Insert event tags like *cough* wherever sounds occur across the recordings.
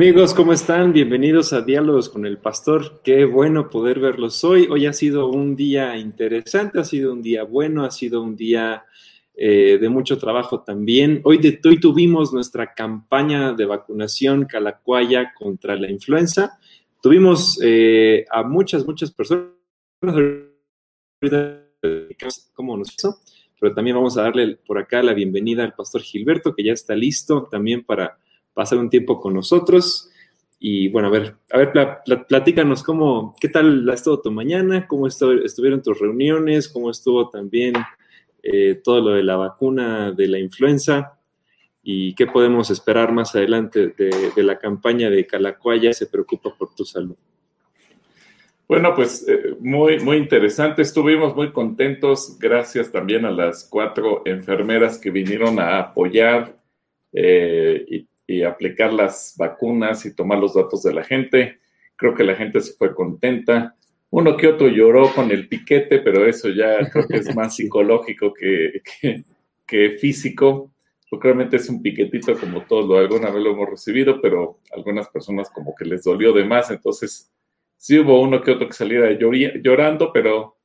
Amigos, ¿cómo están? Bienvenidos a Diálogos con el Pastor. Qué bueno poder verlos hoy. Hoy ha sido un día interesante, ha sido un día bueno, ha sido un día eh, de mucho trabajo también. Hoy, de, hoy tuvimos nuestra campaña de vacunación Calacuaya contra la influenza. Tuvimos eh, a muchas, muchas personas. ¿Cómo nos hizo? Pero también vamos a darle por acá la bienvenida al Pastor Gilberto, que ya está listo también para pasar un tiempo con nosotros. Y bueno, a ver, a ver, platícanos cómo, qué tal ha estado tu mañana, cómo estuvieron tus reuniones, cómo estuvo también eh, todo lo de la vacuna de la influenza y qué podemos esperar más adelante de, la campaña de Calacuaya se preocupa por tu salud. Bueno, pues eh, muy, muy interesante. Estuvimos muy contentos. Gracias también a las cuatro enfermeras que vinieron a apoyar eh, y y aplicar las vacunas y tomar los datos de la gente. Creo que la gente se fue contenta. Uno que otro lloró con el piquete, pero eso ya creo que es *laughs* más psicológico que, que, físico. Porque realmente es un piquetito como todos lo alguna vez lo hemos recibido, pero algunas personas como que les dolió de más. Entonces, sí hubo uno que otro que saliera llorando, pero,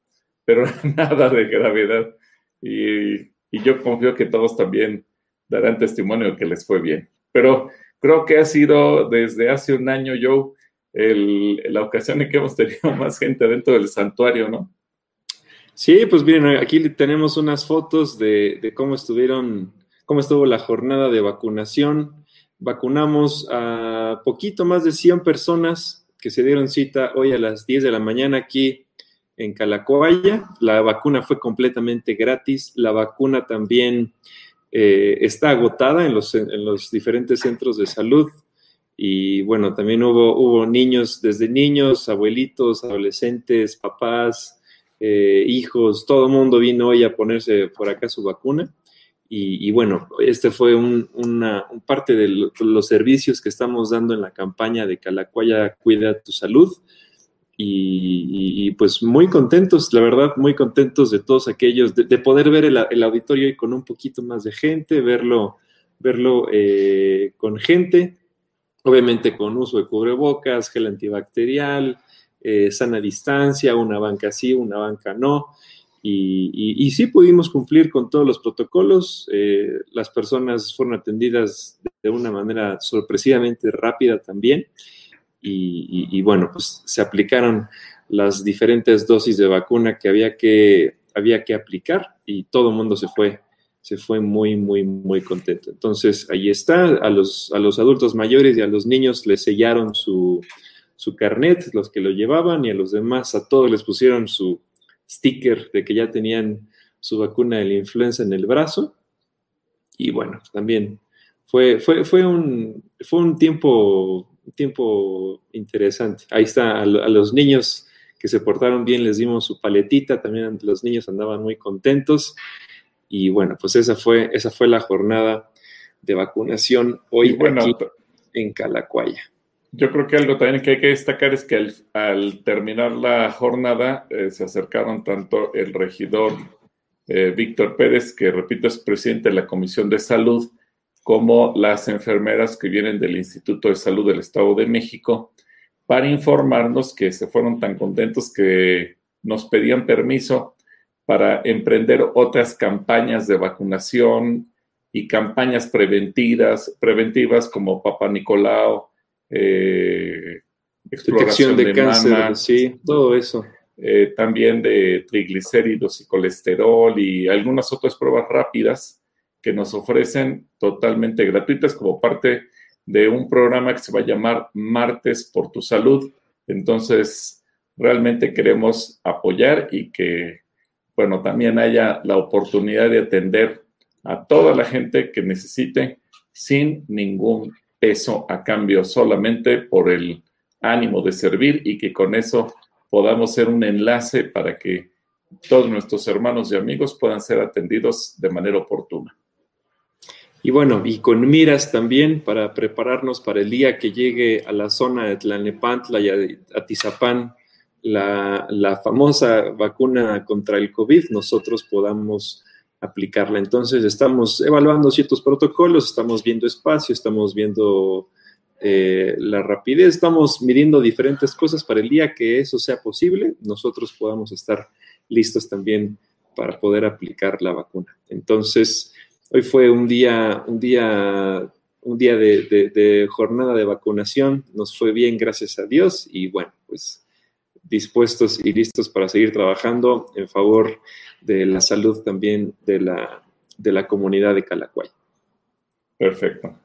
pero *laughs* nada de gravedad. Y, y yo confío que todos también darán testimonio de que les fue bien pero creo que ha sido desde hace un año, Joe, la ocasión en que hemos tenido *laughs* más gente dentro del santuario, ¿no? Sí, pues miren, aquí tenemos unas fotos de, cómo estuvieron, cómo estuvo la jornada de vacunación. Vacunamos a poquito más de 100 personas que se dieron cita hoy a las 10 de la mañana aquí en Calacoaya. La vacuna fue completamente gratis. La vacuna también eh, está agotada en los, en los, diferentes centros de salud. Y bueno, también hubo, hubo niños, desde niños, abuelitos, adolescentes, papás, eh, hijos, todo el mundo vino hoy a ponerse por acá su vacuna. Y, bueno, este fue un, una parte de los servicios que estamos dando en la campaña de Calacuaya Cuida tu Salud y, pues muy contentos, la verdad, muy contentos de todos aquellos, de, poder ver el, auditorio con un poquito más de gente, verlo, verlo eh, con gente, obviamente con uso de cubrebocas, gel antibacterial, eh, sana distancia, una banca sí, una banca no. Y, sí pudimos cumplir con todos los protocolos. Eh, las personas fueron atendidas de una manera sorpresivamente rápida también y, bueno, pues se aplicaron las diferentes dosis de vacuna que había que, había que aplicar y todo el mundo se fue, se fue muy, muy, muy contento. Entonces, ahí está, a los, a los adultos mayores y a los niños les sellaron su, su carnet, los que lo llevaban, y a los demás, a todos les pusieron su sticker de que ya tenían su vacuna de la influenza en el brazo. Y bueno, también fue, fue, fue, un, fue un tiempo un tiempo interesante. Ahí está, a, los niños que se portaron bien les dimos su paletita, también los niños andaban muy contentos. Y bueno, pues esa fue, esa fue la jornada de vacunación hoy aquí en Calacuaya. Yo creo que algo también que hay que destacar es que al, terminar la jornada eh, se acercaron tanto el regidor eh, Víctor Pérez, que repito es presidente de la Comisión de Salud, como las enfermeras que vienen del Instituto de Salud del Estado de México para informarnos que se fueron tan contentos que nos pedían permiso para emprender otras campañas de vacunación y campañas preventivas, preventivas como Papa Nicolau, eh, exploración de, cáncer, sí, todo eso. Eh, también de triglicéridos y colesterol y algunas otras pruebas rápidas que nos ofrecen totalmente gratuitas como parte de un programa que se va a llamar Martes por tu Salud. Entonces, realmente queremos apoyar y que, bueno, también haya la oportunidad de atender a toda la gente que necesite sin ningún peso a cambio, solamente por el ánimo de servir y que con eso podamos ser un enlace para que todos nuestros hermanos y amigos puedan ser atendidos de manera oportuna. Y bueno, y con miras también para prepararnos para el día que llegue a la zona de Tlanepantla y Atizapán la, la famosa vacuna contra el COVID, nosotros podamos aplicarla. Entonces estamos evaluando ciertos protocolos, estamos viendo espacio, estamos viendo eh, la rapidez. Estamos midiendo diferentes cosas para el día que eso sea posible, nosotros podamos estar listos también para poder aplicar la vacuna. Entonces, hoy fue un día, un día, un día de jornada de vacunación. Nos fue bien, gracias a Dios. Y bueno, pues dispuestos y listos para seguir trabajando en favor de la salud también de la, de la comunidad de Calacuay. Perfecto.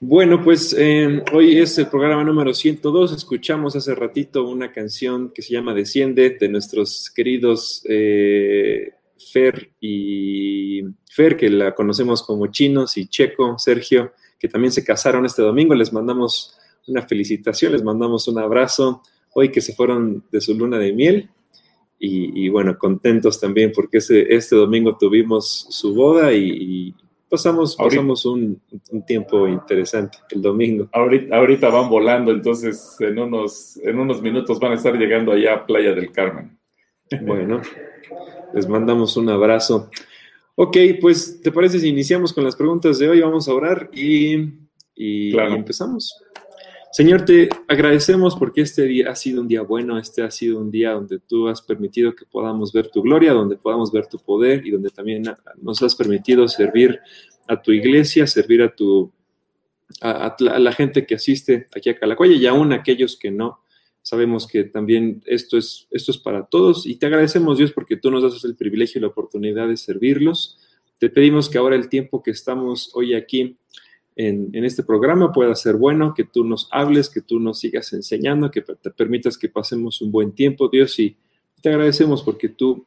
Bueno, pues eh, hoy es el programa número 102. Escuchamos hace ratito una canción que se llama Desciende de nuestros queridos eh, Fer y Fer, que la conocemos como chinos, y Checo, Sergio, que también se casaron este domingo. Les mandamos una felicitación, les mandamos un abrazo hoy que se fueron de su luna de miel. Y, bueno, contentos también porque este, este domingo tuvimos su boda y, pasamos, pasamos un, tiempo interesante el domingo. Ahorita, ahorita, van volando, entonces en unos, en unos minutos van a estar llegando allá a Playa del Carmen. Bueno, les mandamos un abrazo. Ok, pues, ¿te parece si iniciamos con las preguntas de hoy? Vamos a orar y, y empezamos. Señor, te agradecemos porque este día ha sido un día bueno, este ha sido un día donde tú has permitido que podamos ver tu gloria, donde podamos ver tu poder y donde también nos has permitido servir a tu iglesia, servir a tu a, la gente que asiste aquí a Calacuaya y aún a aquellos que no. Sabemos que también esto es, esto es para todos y te agradecemos Dios porque tú nos das el privilegio y la oportunidad de servirlos. Te pedimos que ahora el tiempo que estamos hoy aquí en, este programa pueda ser bueno, que tú nos hables, que tú nos sigas enseñando, que te permitas que pasemos un buen tiempo, Dios, y te agradecemos porque tú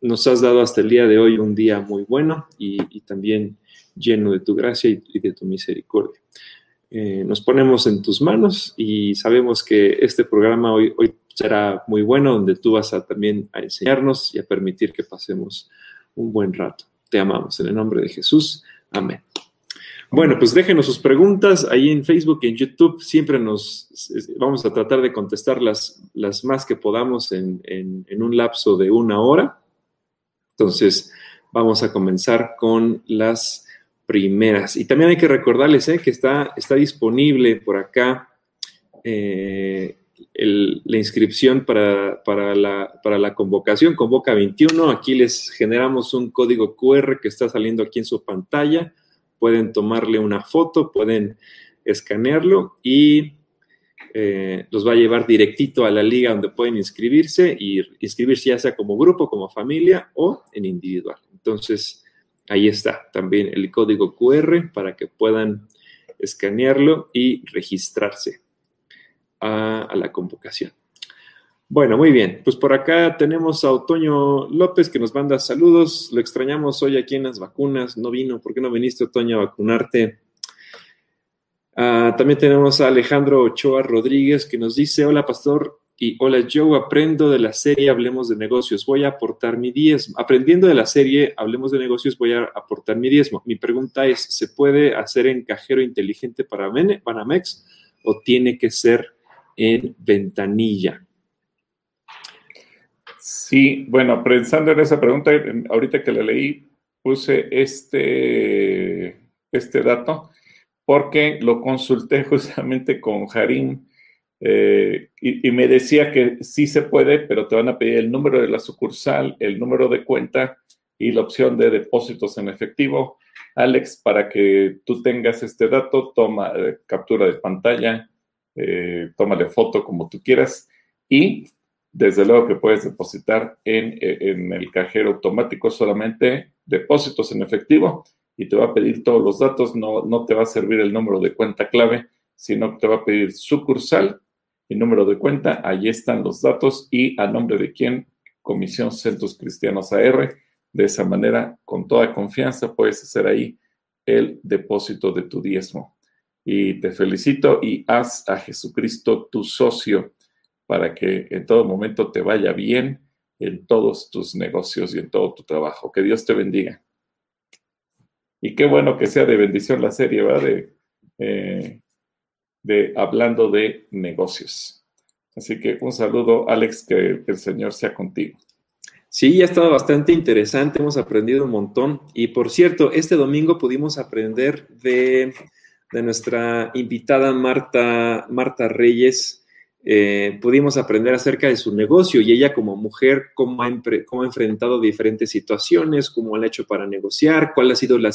nos has dado hasta el día de hoy un día muy bueno y, también lleno de tu gracia y, de tu misericordia. Eh, nos ponemos en tus manos y sabemos que este programa hoy, hoy será muy bueno, donde tú vas a también a enseñarnos y a permitir que pasemos un buen rato. Te amamos en el nombre de Jesús. Amén. Bueno, pues déjenos sus preguntas ahí en Facebook y en YouTube. Siempre nos vamos a tratar de contestar las, las más que podamos en, un lapso de una hora. Entonces, vamos a comenzar con las primeras. Y también hay que recordarles eh, que está, está disponible por acá eh, la inscripción para, para, la, para la convocación. Convoca 21. Aquí les generamos un código QR que está saliendo aquí en su pantalla pueden tomarle una foto, pueden escanearlo y eh, los va a llevar directito a la liga donde pueden inscribirse y inscribirse ya sea como grupo, como familia o en individual. Entonces, ahí está también el código QR para que puedan escanearlo y registrarse a la convocación. Bueno, muy bien. Pues por acá tenemos a Otoño López que nos manda saludos. Lo extrañamos hoy aquí en las vacunas. No vino. ¿Por qué no viniste, Otoño, a vacunarte? Ah, también tenemos a Alejandro Ochoa Rodríguez que nos dice, hola pastor y hola Joe, aprendo de la serie Hablemos de negocios, voy a aportar mi diezmo. Aprendiendo de la serie Hablemos de negocios, voy a aportar mi diezmo. Mi pregunta es, ¿se puede hacer en cajero inteligente para Banamex o tiene que ser en ventanilla? Sí, bueno, pensando en esa pregunta, ahorita que la leí, puse este, este dato porque lo consulté *laughs* justamente con Jarín eh, y, me decía que sí se puede, pero te van a pedir el número de la sucursal, el número de cuenta y la opción de depósitos en efectivo. Alex, para que tú tengas este dato, toma eh, captura de pantalla, eh, tómale foto como tú quieras y desde luego que puedes depositar en, el cajero automático solamente depósitos en efectivo y te va a pedir todos los datos, no, no te va a servir el número de cuenta clave, sino que te va a pedir sucursal y número de cuenta, ahí están los datos y a nombre de quién, Comisión Centros Cristianos AR. De esa manera, con toda confianza, puedes hacer ahí el depósito de tu diezmo. Y te felicito y haz a Jesucristo tu socio para que en todo momento te vaya bien en todos tus negocios y en todo tu trabajo. Que Dios te bendiga. Y qué bueno que sea de bendición la serie, ¿verdad? De, eh, de hablando de negocios. Así que un saludo, Alex, que el Señor sea contigo. Sí, ha estado bastante interesante, hemos aprendido un montón. Y por cierto, este domingo pudimos aprender de de nuestra invitada Marta, Marta Reyes, eh, pudimos aprender acerca de su negocio y ella como mujer, cómo ha, cómo ha, enfrentado diferentes situaciones, cómo ha hecho para negociar, cuál ha sido la,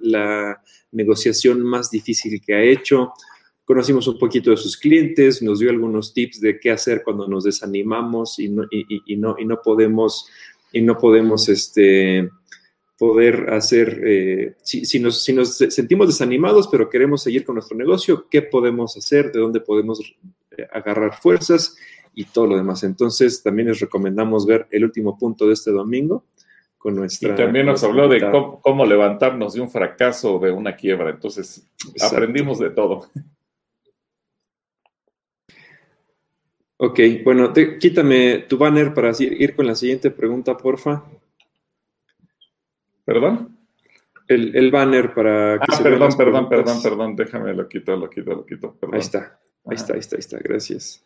la, negociación más difícil que ha hecho. Conocimos un poquito de sus clientes, nos dio algunos tips de qué hacer cuando nos desanimamos y no, y, no, y no podemos, y no podemos este, poder hacer, eh, si, nos, si, nos, sentimos desanimados, pero queremos seguir con nuestro negocio, ¿qué podemos hacer? ¿De dónde podemos eh, agarrar fuerzas? Y todo lo demás. Entonces, también les recomendamos ver el último punto de este domingo con nuestra... Y también nos habló de cómo, levantarnos de un fracaso o de una quiebra. Entonces, aprendimos de todo. Ok, bueno, quítame tu banner para ir con la siguiente pregunta, porfa. ¿Perdón? El, banner para que ah, perdón, perdón, perdón, perdón, déjame lo quito, lo quito, lo quito. Ahí está, ahí está, ahí está, ahí está, gracias.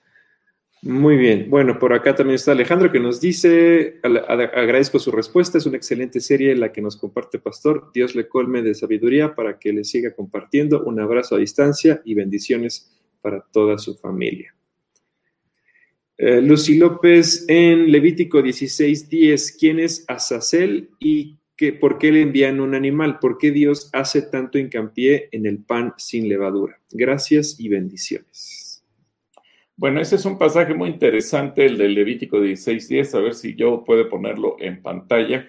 Muy bien, bueno, por acá también está Alejandro que nos dice, agradezco su respuesta, es una excelente serie la que nos comparte Pastor, Dios le colme de sabiduría para que le siga compartiendo, un abrazo a distancia y bendiciones para toda su familia. Eh, Lucy López en Levítico 16:10, ¿quién es Azazel y ¿por qué le envían un animal? ¿Por qué Dios hace tanto hincapié en el pan sin levadura? Gracias y bendiciones. Bueno, ese es un pasaje muy interesante, el del Levítico 16.10, a ver si yo puedo ponerlo en pantalla.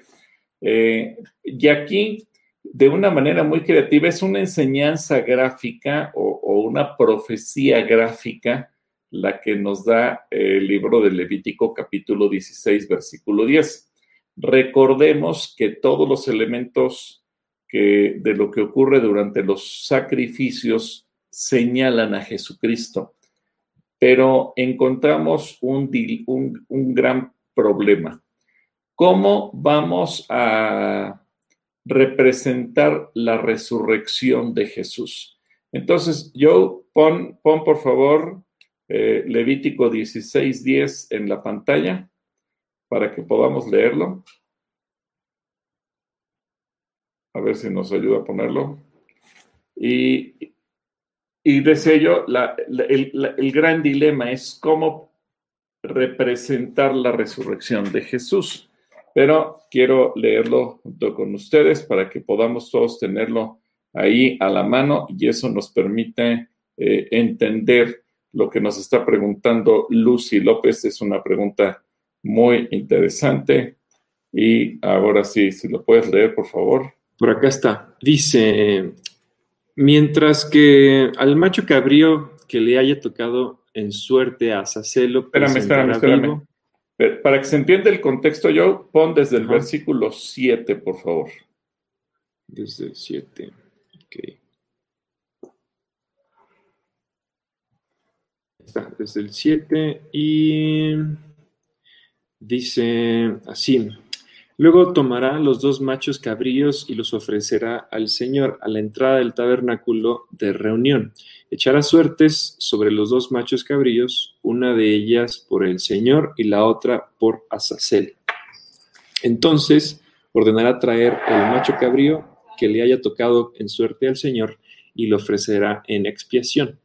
Eh, y aquí, de una manera muy creativa, es una enseñanza gráfica o una profecía gráfica la que nos da el libro del Levítico capítulo 16, versículo 10 recordemos que todos los elementos que, de lo que ocurre durante los sacrificios señalan a Jesucristo, pero encontramos un, un gran problema. ¿Cómo vamos a representar la resurrección de Jesús? Entonces, yo pon, pon por favor eh, Levítico 16:10 en la pantalla para que podamos leerlo. A ver si nos ayuda a ponerlo. Y, y decía yo, el, gran dilema es cómo representar la resurrección de Jesús. Pero quiero leerlo junto con ustedes para que podamos todos tenerlo ahí a la mano y eso nos permite eh, entender lo que nos está preguntando Lucy López. Es una pregunta muy interesante. Y ahora sí, si lo puedes leer, por favor. Por acá está. Dice, mientras que al macho cabrío que le haya tocado en suerte a Sacelo. Espérame, espérame, espérame. Para que se entienda el contexto, yo pon desde el versículo 7, por favor. Desde el 7. Ok. Está, desde el 7 y Dice así, luego tomará los dos machos cabríos y los ofrecerá al Señor a la entrada del tabernáculo de reunión. Echará suertes sobre los dos machos cabríos, una de ellas por el Señor y la otra por Azazel. Entonces ordenará traer el macho cabrío que le haya tocado en suerte al Señor y lo ofrecerá en expiación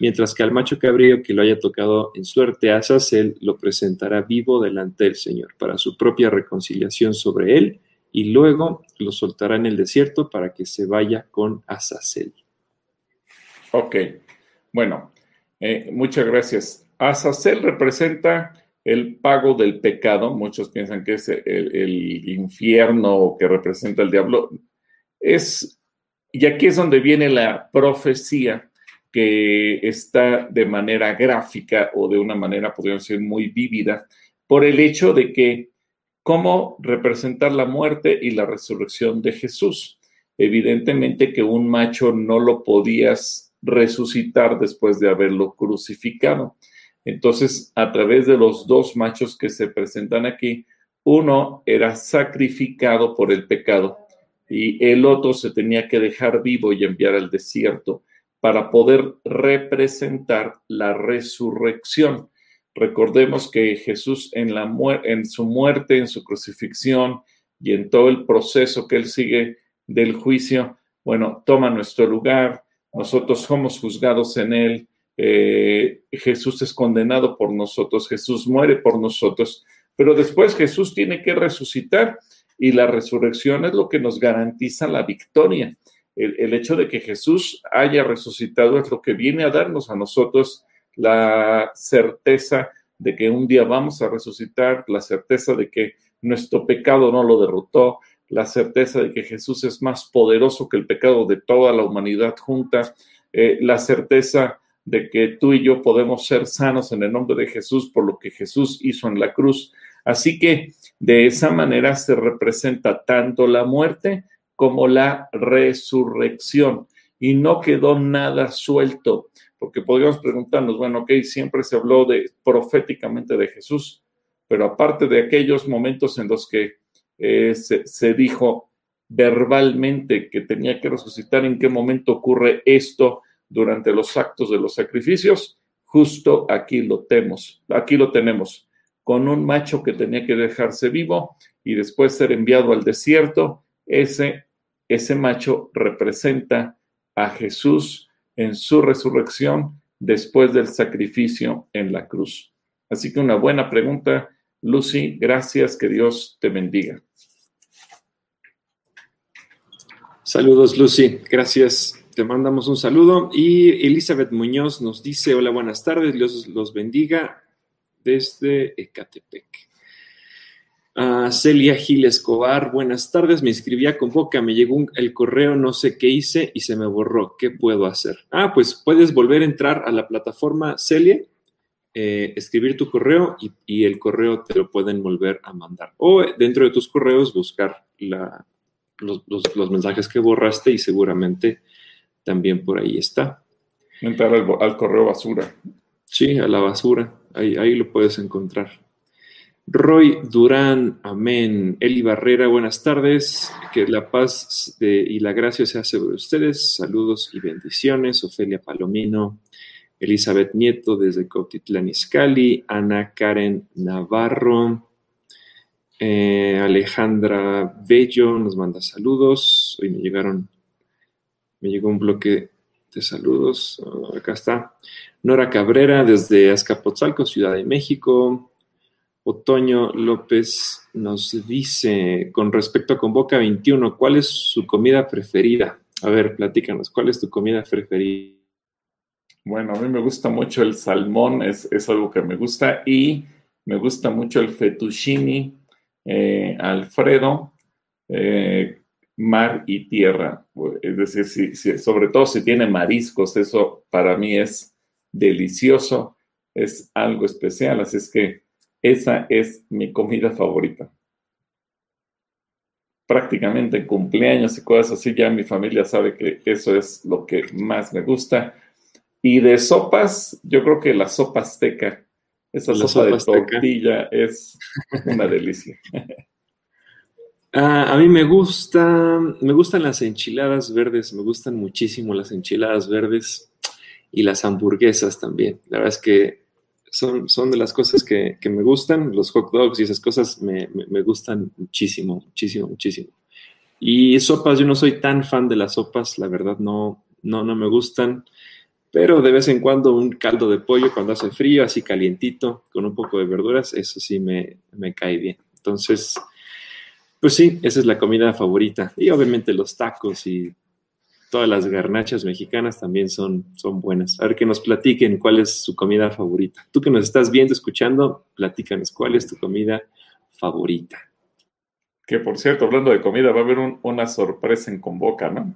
mientras que al macho cabrío que lo haya tocado en suerte a Azazel lo presentará vivo delante del Señor para su propia reconciliación sobre él y luego lo soltará en el desierto para que se vaya con Azazel. Ok, bueno, eh, muchas gracias. Azazel representa el pago del pecado. Muchos piensan que es el, el infierno que representa el diablo. Es, y aquí es donde viene la profecía que está de manera gráfica o de una manera, podríamos decir, muy vívida, por el hecho de que cómo representar la muerte y la resurrección de Jesús. Evidentemente que un macho no lo podías resucitar después de haberlo crucificado. Entonces, a través de los dos machos que se presentan aquí, uno era sacrificado por el pecado y el otro se tenía que dejar vivo y enviar al desierto para poder representar la resurrección. Recordemos que Jesús en, la su muerte, en su crucifixión y en todo el proceso que él sigue del juicio, bueno, toma nuestro lugar, nosotros somos juzgados en Él, eh, Jesús es condenado por nosotros, Jesús muere por nosotros, pero después Jesús tiene que resucitar y la resurrección es lo que nos garantiza la victoria. El, hecho de que Jesús haya resucitado es lo que viene a darnos a nosotros la certeza de que un día vamos a resucitar, la certeza de que nuestro pecado no lo derrotó, la certeza de que Jesús es más poderoso que el pecado de toda la humanidad junta, eh, la certeza de que tú y yo podemos ser sanos en el nombre de Jesús por lo que Jesús hizo en la cruz. Así que de esa manera se representa tanto la muerte como la resurrección y no quedó nada suelto, porque podríamos preguntarnos, bueno, ok, siempre se habló de proféticamente de Jesús, pero aparte de aquellos momentos en los que eh, se, se dijo verbalmente que tenía que resucitar, ¿en qué momento ocurre esto durante los actos de los sacrificios? Justo aquí lo tenemos, aquí lo tenemos, con un macho que tenía que dejarse vivo y después ser enviado al desierto, ese, ese macho representa a Jesús en su resurrección después del sacrificio en la cruz. Así que una buena pregunta, Lucy, gracias, que Dios te bendiga. Saludos, Lucy, gracias. Te mandamos un saludo. Y Elizabeth Muñoz nos dice, hola, buenas tardes, Dios los bendiga desde Ecatepec. Uh, Celia Gil Escobar, buenas tardes. Me inscribí a Convoca, me llegó el correo, no sé qué hice y se me borró. ¿Qué puedo hacer? Ah, pues puedes volver a entrar a la plataforma Celia, eh, escribir tu correo y, el correo te lo pueden volver a mandar. O dentro de tus correos buscar los, mensajes que borraste y seguramente también por ahí está. Entrar al, correo basura. Sí, a la basura. Ahí, ahí lo puedes encontrar. Roy Durán, amén. Eli Barrera, buenas tardes. Que la paz y la gracia sea sobre ustedes. Saludos y bendiciones. Ofelia Palomino, Elizabeth Nieto desde Cotitlán Izcalli, Ana Karen Navarro, eh, Alejandra Bello nos manda saludos. Hoy me llegaron, me llegó un bloque de saludos. Ah, acá está. Nora Cabrera desde Azcapotzalco, Ciudad de México. Otoño López nos dice, con respecto a Convoca 21, ¿cuál es su comida preferida? A ver, platícanos, ¿cuál es tu comida preferida? Bueno, a mí me gusta mucho el salmón, es, algo que me gusta, y me gusta mucho el fettuccine, eh, Alfredo, eh, mar y tierra. Es decir, sobre todo si tiene mariscos, eso para mí es delicioso, es algo especial, así es que esa es mi comida favorita. Prácticamente en cumpleaños y cosas así, ya mi familia sabe que eso es lo que más me gusta. Y de sopas, yo creo que la sopa azteca, esa sopa, de tortilla es una delicia. *laughs* Ah, a mí me gusta, me gustan las enchiladas verdes, me gustan muchísimo las enchiladas verdes y las hamburguesas también. La verdad es que son, son de las cosas que, me gustan, los hot dogs y esas cosas me, gustan muchísimo, muchísimo, muchísimo. Y sopas, yo no soy tan fan de las sopas, la verdad no, no, no me gustan, pero de vez en cuando un caldo de pollo cuando hace frío, así calientito, con un poco de verduras, eso sí me, me cae bien. Entonces, pues sí, esa es la comida favorita. Y obviamente los tacos y todas las garnachas mexicanas también son, son buenas. A ver que nos platiquen cuál es su comida favorita. Tú que nos estás viendo, escuchando, platícanos cuál es tu comida favorita. Que por cierto, hablando de comida, va a haber una sorpresa en Convoca, ¿no?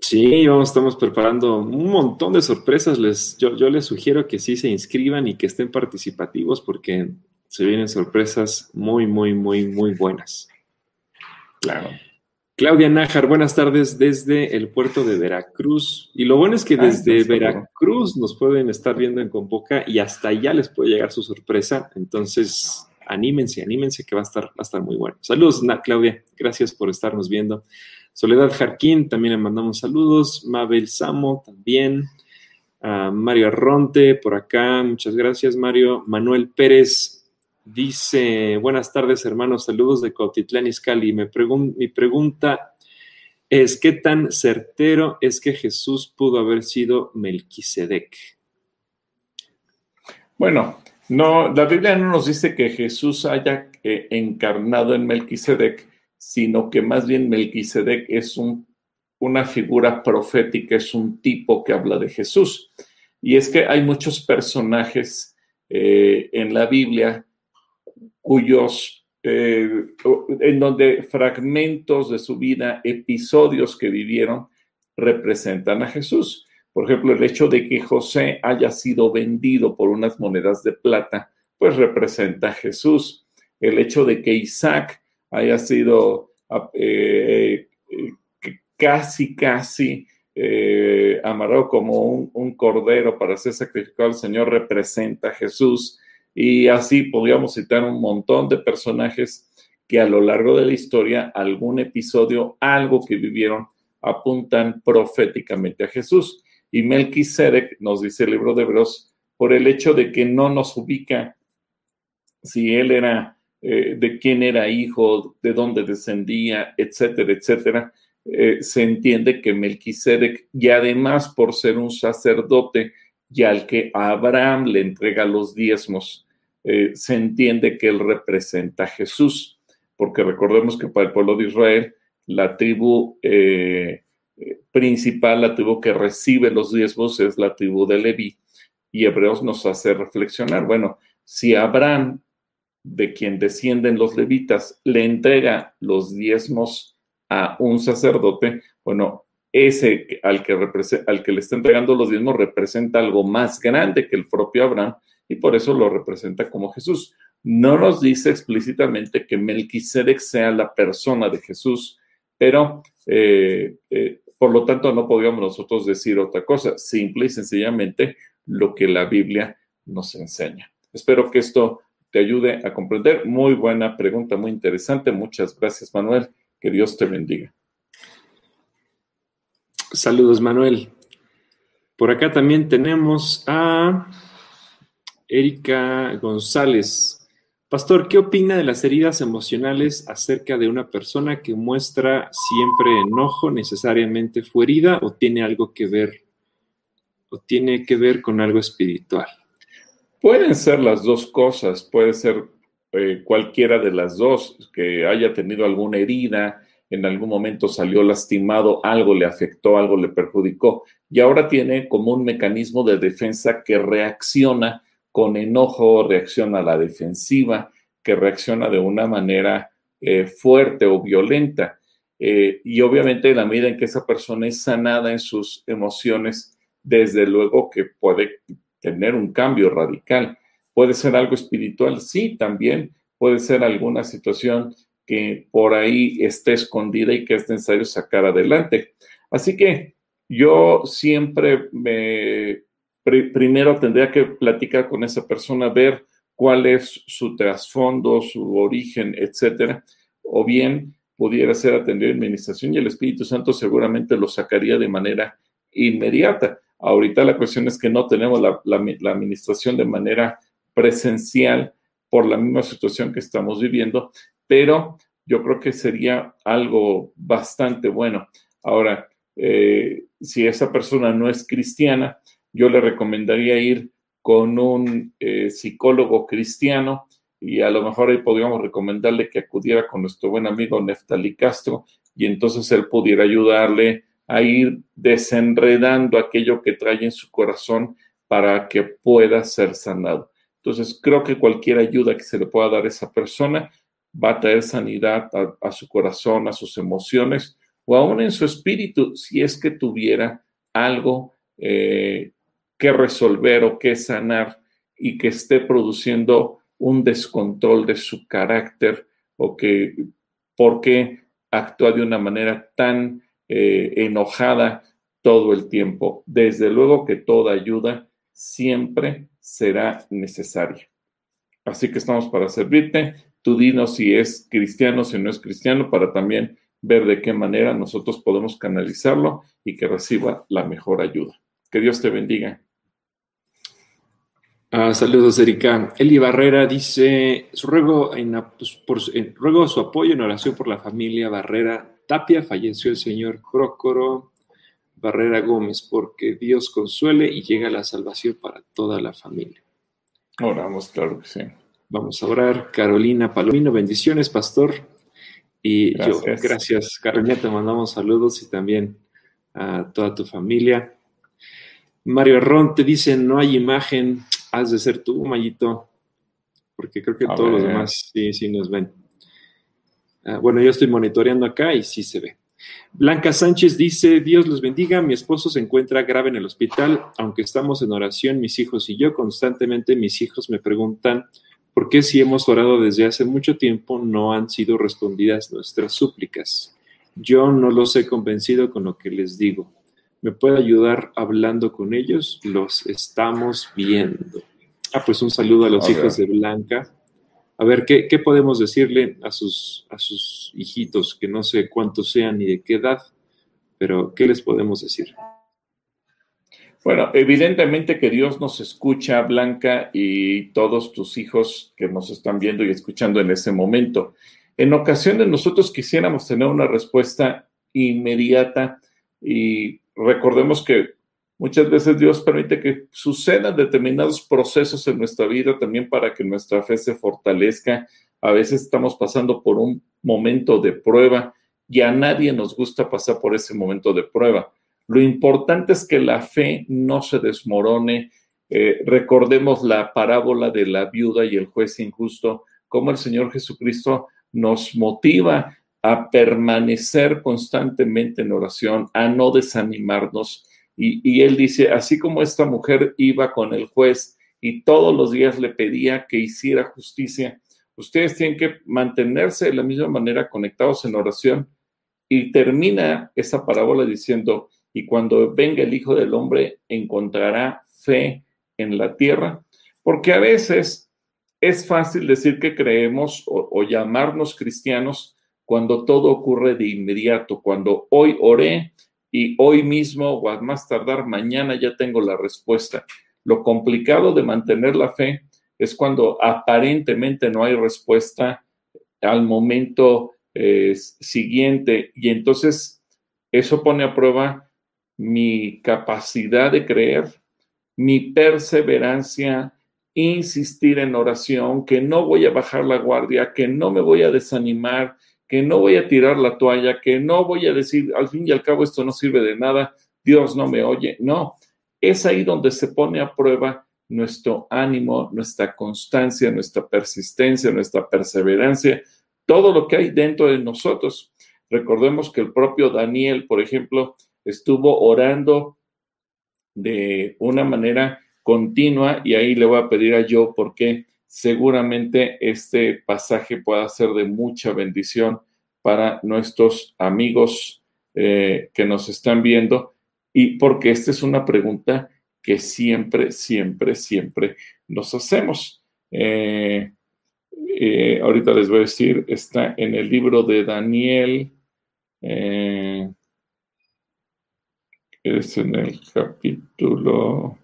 Sí, vamos, estamos preparando un montón de sorpresas. Les, yo, yo les sugiero que sí se inscriban y que estén participativos porque se vienen sorpresas muy, muy, muy, muy buenas. Claro. Claudia Nájar, buenas tardes desde el puerto de Veracruz. Y lo bueno es que desde Veracruz nos pueden estar viendo en Compoca y hasta allá les puede llegar su sorpresa. Entonces, anímense, anímense que va a estar, va a estar muy bueno. Saludos, Claudia. Gracias por estarnos viendo. Soledad Jarquín, también le mandamos saludos. Mabel Samo, también. Mario Arronte, por acá. Muchas gracias, Mario. Manuel Pérez, Dice, buenas tardes hermanos, saludos de Cotitlán Izcalli. Me mi pregunta es qué tan certero es que Jesús pudo haber sido Melquisedec. Bueno, no, la Biblia no nos dice que Jesús haya eh, encarnado en Melquisedec, sino que más bien Melquisedec es un, una figura profética, es un tipo que habla de Jesús. Y es que hay muchos personajes eh, en la Biblia cuyos, eh, en donde fragmentos de su vida, episodios que vivieron, representan a Jesús. Por ejemplo, el hecho de que José haya sido vendido por unas monedas de plata, pues representa a Jesús. El hecho de que Isaac haya sido eh, casi, casi eh, amarrado como un, cordero para ser sacrificado al Señor representa a Jesús. Y así podríamos citar un montón de personajes que a lo largo de la historia, algún episodio, algo que vivieron, apuntan proféticamente a Jesús. Y Melquisedec, nos dice el libro de Hebreos, por el hecho de que no nos ubica si él era, eh, de quién era hijo, de dónde descendía, etcétera, etcétera, eh, se entiende que Melquisedec, y además por ser un sacerdote y al que Abraham le entrega los diezmos, eh, se entiende que él representa a Jesús, porque recordemos que para el pueblo de Israel, la tribu eh, principal, la tribu que recibe los diezmos es la tribu de Leví, y Hebreos nos hace reflexionar, bueno, si Abraham, de quien descienden los levitas, le entrega los diezmos a un sacerdote, bueno, ese al que, al que le está entregando los diezmos representa algo más grande que el propio Abraham y por eso lo representa como Jesús. No nos dice explícitamente que Melquisedec sea la persona de Jesús, pero eh, eh, por lo tanto no podríamos nosotros decir otra cosa, simple y sencillamente lo que la Biblia nos enseña. Espero que esto te ayude a comprender. Muy buena pregunta, muy interesante. Muchas gracias, Manuel. Que Dios te bendiga. Saludos, Manuel. Por acá también tenemos a Erika González. Pastor, ¿qué opina de las heridas emocionales acerca de una persona que muestra siempre enojo? ¿Necesariamente fue herida o tiene algo que ver o tiene que ver con algo espiritual? Pueden ser las dos cosas, puede ser eh, cualquiera de las dos, que haya tenido alguna herida, en algún momento salió lastimado, algo le afectó, algo le perjudicó, y ahora tiene como un mecanismo de defensa que reacciona con enojo, reacciona a la defensiva, que reacciona de una manera eh, fuerte o violenta. Eh, y obviamente en la medida en que esa persona es sanada en sus emociones, desde luego que puede tener un cambio radical. Puede ser algo espiritual, sí, también puede ser alguna situación que por ahí esté escondida y que es necesario sacar adelante. Así que yo siempre me, primero tendría que platicar con esa persona, ver cuál es su trasfondo, su origen, etcétera, o bien pudiera ser atendido en administración y el Espíritu Santo seguramente lo sacaría de manera inmediata. Ahorita la cuestión es que no tenemos la, la administración de manera presencial por la misma situación que estamos viviendo, pero yo creo que sería algo bastante bueno. Ahora, eh, si esa persona no es cristiana, yo le recomendaría ir con un eh, psicólogo cristiano y a lo mejor ahí podríamos recomendarle que acudiera con nuestro buen amigo Neftali Castro y entonces él pudiera ayudarle a ir desenredando aquello que trae en su corazón para que pueda ser sanado. Entonces, creo que cualquier ayuda que se le pueda dar a esa persona va a traer sanidad a, su corazón, a sus emociones o aún en su espíritu, si es que tuviera algo eh, que resolver o que sanar y que esté produciendo un descontrol de su carácter o que por qué actúa de una manera tan eh, enojada todo el tiempo. Desde luego que toda ayuda siempre será necesaria. Así que estamos para servirte. Tú dinos si es cristiano, si no es cristiano, para también ver de qué manera nosotros podemos canalizarlo y que reciba la mejor ayuda. Que Dios te bendiga. Ah, saludos, Erika. Eli Barrera dice, ruego, en, ruego su apoyo en oración por la familia Barrera Tapia, falleció el señor Prócoro Barrera Gómez, porque Dios consuele y llega la salvación para toda la familia. Oramos, claro que sí. Vamos a orar. Carolina Palomino, bendiciones, pastor. Y yo, gracias, Carolina, te mandamos saludos y también a toda tu familia. Mario Ron te dice, no hay imagen, has de ser tú, Mayito, porque creo que todos los demás sí, sí nos ven. Ah, bueno, yo estoy monitoreando acá y sí se ve. Blanca Sánchez dice, Dios los bendiga, mi esposo se encuentra grave en el hospital, aunque estamos en oración, mis hijos y yo, constantemente mis hijos me preguntan, ¿por qué si hemos orado desde hace mucho tiempo no han sido respondidas nuestras súplicas? Yo no los he convencido con lo que les digo. ¿Me puede ayudar hablando con ellos? Los estamos viendo. Ah, pues un saludo a los hijos de Blanca. A ver, ¿qué, podemos decirle a sus, a sus hijitos, que no sé cuántos sean ni de qué edad, pero ¿qué les podemos decir? Bueno, evidentemente que Dios nos escucha, Blanca, y todos tus hijos que nos están viendo y escuchando en ese momento. En ocasiones nosotros quisiéramos tener una respuesta inmediata y recordemos que Muchas veces Dios permite que sucedan determinados procesos en nuestra vida también para que nuestra fe se fortalezca. A veces estamos pasando por un momento de prueba y a nadie nos gusta pasar por ese momento de prueba. Lo importante es que la fe no se desmorone. Eh, recordemos la parábola de la viuda y el juez injusto, cómo el Señor Jesucristo nos motiva a permanecer constantemente en oración, a no desanimarnos y, él dice, así como esta mujer iba con el juez y todos los días le pedía que hiciera justicia, ustedes tienen que mantenerse de la misma manera conectados en oración. Y termina esa parábola diciendo, y cuando venga el Hijo del Hombre, encontrará fe en la tierra, porque a veces es fácil decir que creemos o, llamarnos cristianos cuando todo ocurre de inmediato, cuando hoy oré y hoy mismo o a más tardar mañana ya tengo la respuesta. Lo complicado de mantener la fe es cuando aparentemente no hay respuesta al momento eh, siguiente y entonces eso pone a prueba mi capacidad de creer, mi perseverancia, insistir en oración, que no voy a bajar la guardia, que no me voy a desanimar, que no voy a tirar la toalla, que no voy a decir, al fin y al cabo esto no sirve de nada, Dios no me oye. No, es ahí donde se pone a prueba nuestro ánimo, nuestra constancia, nuestra persistencia, nuestra perseverancia, todo lo que hay dentro de nosotros. Recordemos que el propio Daniel, por ejemplo, estuvo orando de una manera continua y ahí le voy a pedir a yo por qué seguramente este pasaje pueda ser de mucha bendición para nuestros amigos eh, que nos están viendo y porque esta es una pregunta que siempre, siempre, siempre nos hacemos. Eh, eh, ahorita les voy a decir, está en el libro de Daniel, es en el capítulo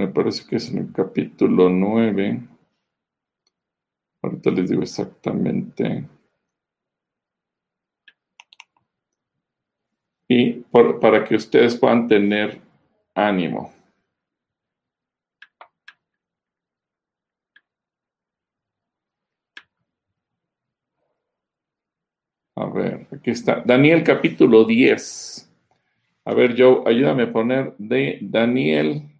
me parece que es en el capítulo 9. Ahorita les digo exactamente. Y para que ustedes puedan tener ánimo. A ver, aquí está. Daniel capítulo 10. A ver, Joe, ayúdame a poner de Daniel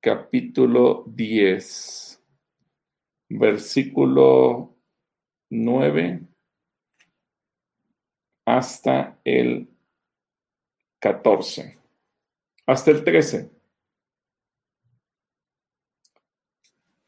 capítulo 10, versículo 9 hasta el 14, hasta el 13.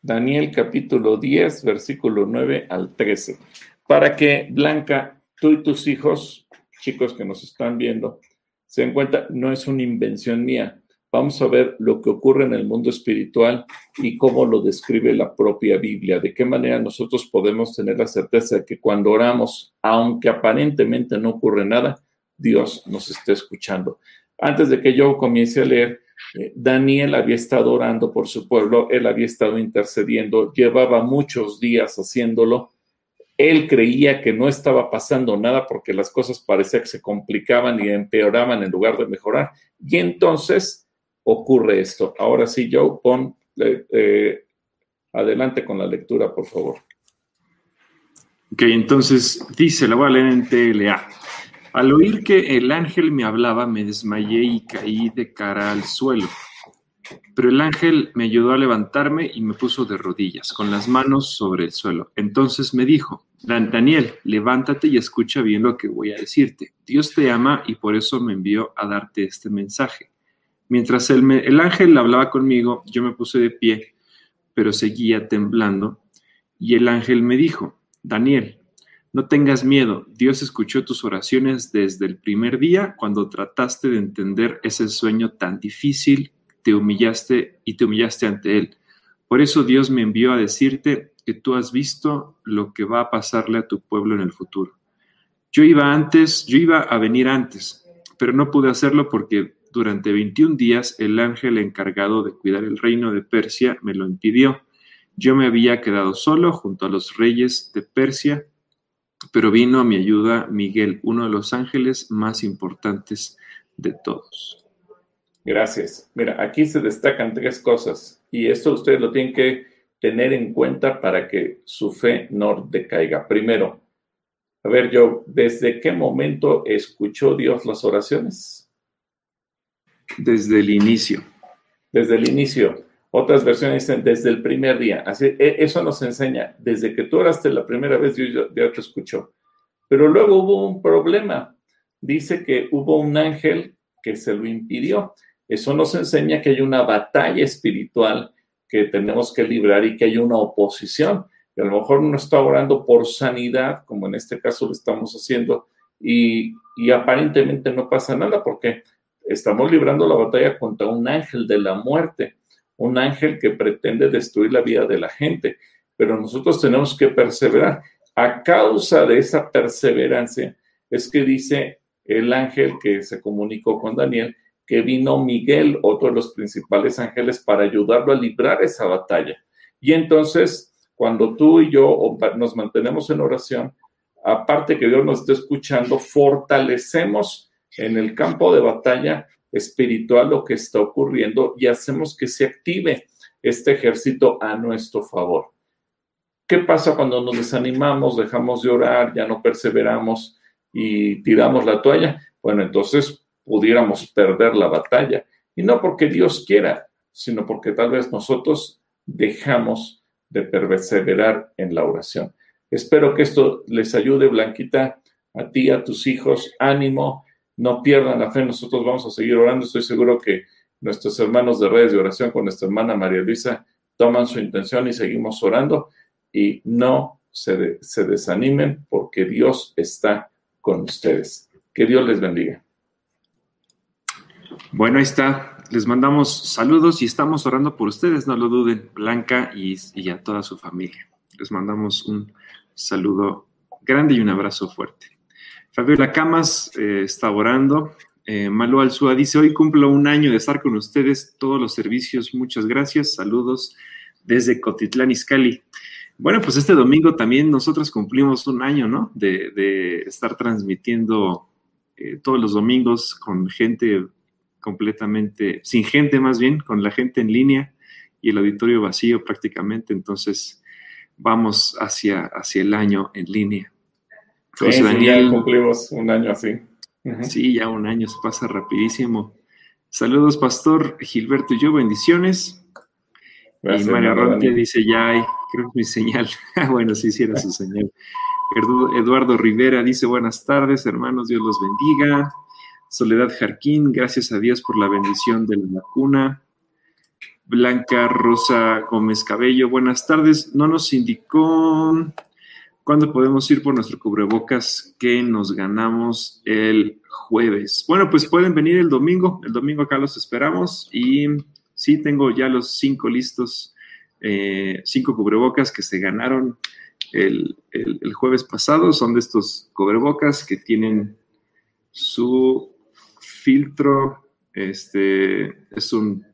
Daniel capítulo 10, versículo 9 al 13. Para que Blanca, tú y tus hijos, chicos que nos están viendo, se den cuenta, no es una invención mía vamos a ver lo que ocurre en el mundo espiritual y cómo lo describe la propia Biblia, de qué manera nosotros podemos tener la certeza de que cuando oramos, aunque aparentemente no ocurre nada, Dios nos está escuchando. Antes de que yo comience a leer, Eh, Daniel había estado orando por su pueblo, él había estado intercediendo, llevaba muchos días haciéndolo. Él creía que no estaba pasando nada porque las cosas parecía que se complicaban y empeoraban en lugar de mejorar. Y entonces ocurre esto. Ahora sí, Joe, pon eh, eh, adelante con la lectura, por favor. Ok, entonces dice, la voy a leer en TLA. Al oír que el ángel me hablaba, me desmayé y caí de cara al suelo. Pero el ángel me ayudó a levantarme y me puso de rodillas, con las manos sobre el suelo. Entonces me dijo, Daniel, levántate y escucha bien lo que voy a decirte. Dios te ama y por eso me envió a darte este mensaje. Mientras el, el ángel hablaba conmigo, yo me puse de pie, pero seguía temblando. Y el ángel me dijo, Daniel, no tengas miedo, Dios escuchó tus oraciones desde el primer día cuando trataste de entender ese sueño tan difícil, te humillaste y te humillaste ante Él. Por eso Dios me envió a decirte que tú has visto lo que va a pasarle a tu pueblo en el futuro. Yo iba antes, yo iba a venir antes, pero no pude hacerlo porque durante 21 días el ángel encargado de cuidar el reino de Persia me lo impidió. Yo me había quedado solo junto a los reyes de Persia pero vino a mi ayuda Miguel, uno de los ángeles más importantes de todos. Gracias. Mira, aquí se destacan tres cosas y esto ustedes lo tienen que tener en cuenta para que su fe no decaiga. Primero, a ver, yo, ¿desde qué momento escuchó Dios las oraciones? Desde el inicio. Desde el inicio. Otras versiones dicen desde el primer día. Así, e, eso nos enseña, desde que tú oraste la primera vez, Dios ya te escuchó. Pero luego hubo un problema. Dice que hubo un ángel que se lo impidió. Eso nos enseña que hay una batalla espiritual que tenemos que librar y que hay una oposición. Y a lo mejor no está orando por sanidad, como en este caso lo estamos haciendo, y, y aparentemente no pasa nada porque estamos librando la batalla contra un ángel de la muerte un ángel que pretende destruir la vida de la gente, pero nosotros tenemos que perseverar. A causa de esa perseverancia es que dice el ángel que se comunicó con Daniel, que vino Miguel, otro de los principales ángeles, para ayudarlo a librar esa batalla. Y entonces, cuando tú y yo nos mantenemos en oración, aparte que Dios nos esté escuchando, fortalecemos en el campo de batalla espiritual lo que está ocurriendo y hacemos que se active este ejército a nuestro favor. ¿Qué pasa cuando nos desanimamos, dejamos de orar, ya no perseveramos y tiramos la toalla? Bueno, entonces pudiéramos perder la batalla. Y no porque Dios quiera, sino porque tal vez nosotros dejamos de perseverar en la oración. Espero que esto les ayude, Blanquita, a ti, a tus hijos. Ánimo, no pierdan la fe, nosotros vamos a seguir orando. Estoy seguro que nuestros hermanos de redes de oración con nuestra hermana María Luisa toman su intención y seguimos orando y no se, se desanimen porque Dios está con ustedes. Que Dios les bendiga. Bueno, ahí está. Les mandamos saludos y estamos orando por ustedes, no lo duden, Blanca y, a toda su familia. Les mandamos un saludo grande y un abrazo fuerte. Fabiola Camas eh, está orando. Eh, Malu Alzúa dice, hoy cumplo un año de estar con ustedes, todos los servicios, muchas gracias, saludos desde Cotitlán, Izcalli. Bueno, pues este domingo también nosotros cumplimos un año, ¿no? De, estar transmitiendo eh, todos los domingos con gente completamente, sin gente más bien, con la gente en línea y el auditorio vacío prácticamente. Entonces, vamos hacia, hacia el año en línea. José Daniel. cumplimos un año así. Sí, ya un año se pasa rapidísimo. Saludos, Pastor Gilberto y yo, bendiciones. y María Ronte dice, ya hay, creo que mi señal. *laughs* Ah, bueno, sí, sí era su *laughs* señal. Eduardo Rivera dice, buenas tardes, hermanos, Dios los bendiga. Soledad Jarquín, gracias a Dios por la bendición de la vacuna. Blanca Rosa Gómez Cabello, buenas tardes. No nos indicó ¿Cuándo podemos ir por nuestro cubrebocas que nos ganamos el jueves? Bueno, pues pueden venir el domingo. El domingo acá los esperamos. Y sí, tengo ya los cinco listos, eh, cinco cubrebocas que se ganaron el, el, jueves pasado. Son de estos cubrebocas que tienen su filtro Este es un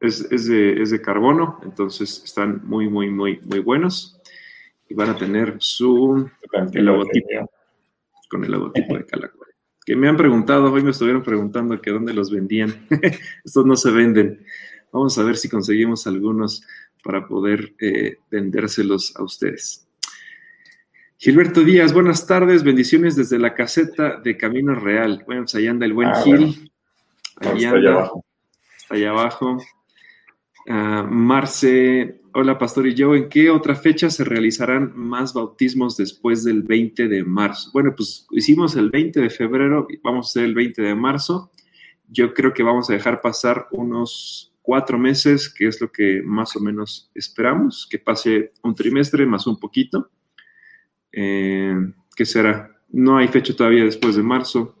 es, de, carbono, entonces están muy, muy, muy, muy buenos. Y van a tener su logotipo con el logotipo de Calacuare. Que me han preguntado, hoy me estuvieron preguntando que dónde los vendían. *laughs* Estos no se venden. Vamos a ver si conseguimos algunos para poder eh, vendérselos a ustedes. Gilberto Díaz, buenas tardes, bendiciones desde la caseta de Camino Real. Bueno, pues allá anda el buen ah, Gil. está allá abajo. Está allá abajo. Ah, Marce, hola Pastor y yo, ¿en qué otra fecha se realizarán más bautismos después del 20 de marzo? Bueno, pues hicimos el 20 de febrero, vamos a hacer el 20 de marzo. Yo creo que vamos a dejar pasar unos cuatro meses, que es lo que más o menos esperamos, que pase un trimestre más un poquito. Eh, ¿Qué será? No hay fecha todavía después de marzo.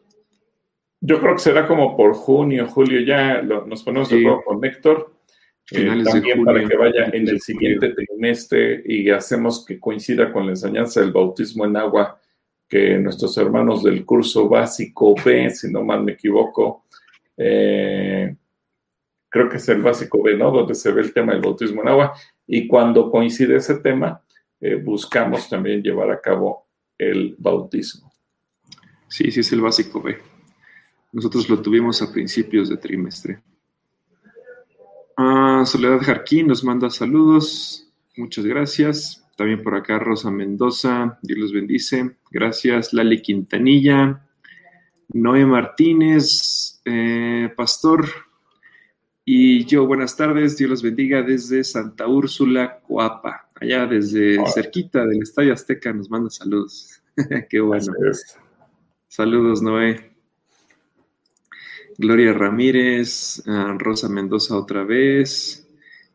Yo creo que será como por junio, julio, ya nos ponemos de acuerdo con Héctor eh, también para que vaya en el siguiente trimestre y hacemos que coincida con la enseñanza del bautismo en agua que nuestros hermanos del curso básico B, si no mal me equivoco, eh, creo que es el básico B, ¿no? Donde se ve el tema del bautismo en agua. Y cuando coincide ese tema, eh, buscamos también llevar a cabo el bautismo. Sí, sí es el básico B. Nosotros lo tuvimos a principios de trimestre. Ah, Soledad Jarquín nos manda saludos. Muchas gracias. También por acá Rosa Mendoza. Dios los bendice. Gracias. Lali Quintanilla. Noé Martínez. Eh, Pastor. Y yo, buenas tardes. Dios los bendiga desde Santa Úrsula, Coapa. Allá desde cerquita del Estadio Azteca nos manda saludos. *laughs* Qué bueno. Saludos, Noé. Gloria Ramírez, Rosa Mendoza otra vez,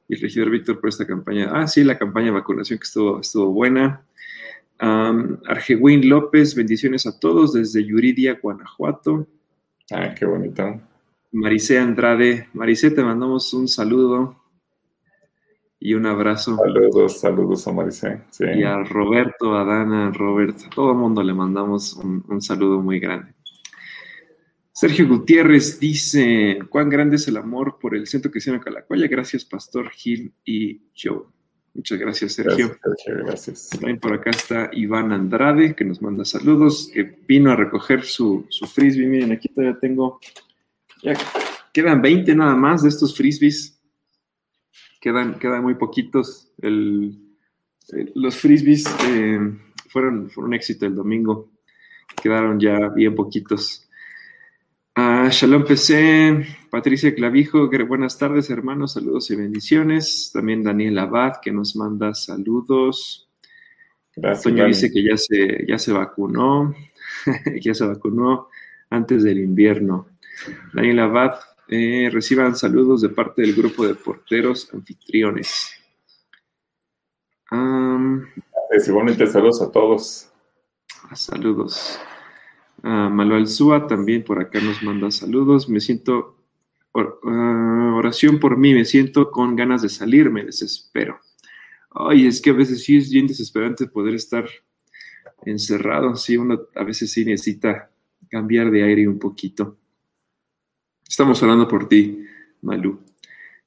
y el regidor Víctor por esta campaña. Ah, sí, la campaña de vacunación que estuvo, estuvo buena. Um, López, bendiciones a todos desde Yuridia, Guanajuato. Ah, qué bonito. Maricé Andrade. Maricé, te mandamos un saludo y un abrazo. Saludos, saludos a Maricé. Y a Roberto, a Dana, a Robert, a todo el mundo le mandamos un saludo muy grande. Sergio Gutiérrez dice, cuán grande es el amor por el Centro Cristiano Calacuaya. Gracias, Pastor Gil y Joe. Muchas gracias, Sergio. Gracias, También por acá está Iván Andrade, que nos manda saludos, que vino a recoger su, frisbee. Miren, aquí todavía tengo, ya quedan 20 nada más de estos frisbees. Quedan, quedan muy poquitos. los frisbees eh, fueron, fueron un éxito el domingo. Quedaron ya bien poquitos. Ah, Shalom PC, Patricia Clavijo, buenas tardes hermanos, saludos y bendiciones. También Daniel Abad que nos manda saludos. Gracias, dice que ya se, ya se vacunó, *laughs* ya se vacunó antes del invierno. Daniel Abad, eh, reciban saludos de parte del grupo de porteros anfitriones. Um, saludos a todos. Saludos. Uh, Manuel Súa también por acá nos manda saludos. Me siento, ah, oración por mí, me siento con ganas de salir, me desespero. Ay, es que a veces sí es bien desesperante poder estar encerrado. Sí, uno a veces sí necesita cambiar de aire un poquito. Estamos orando por ti, Malú.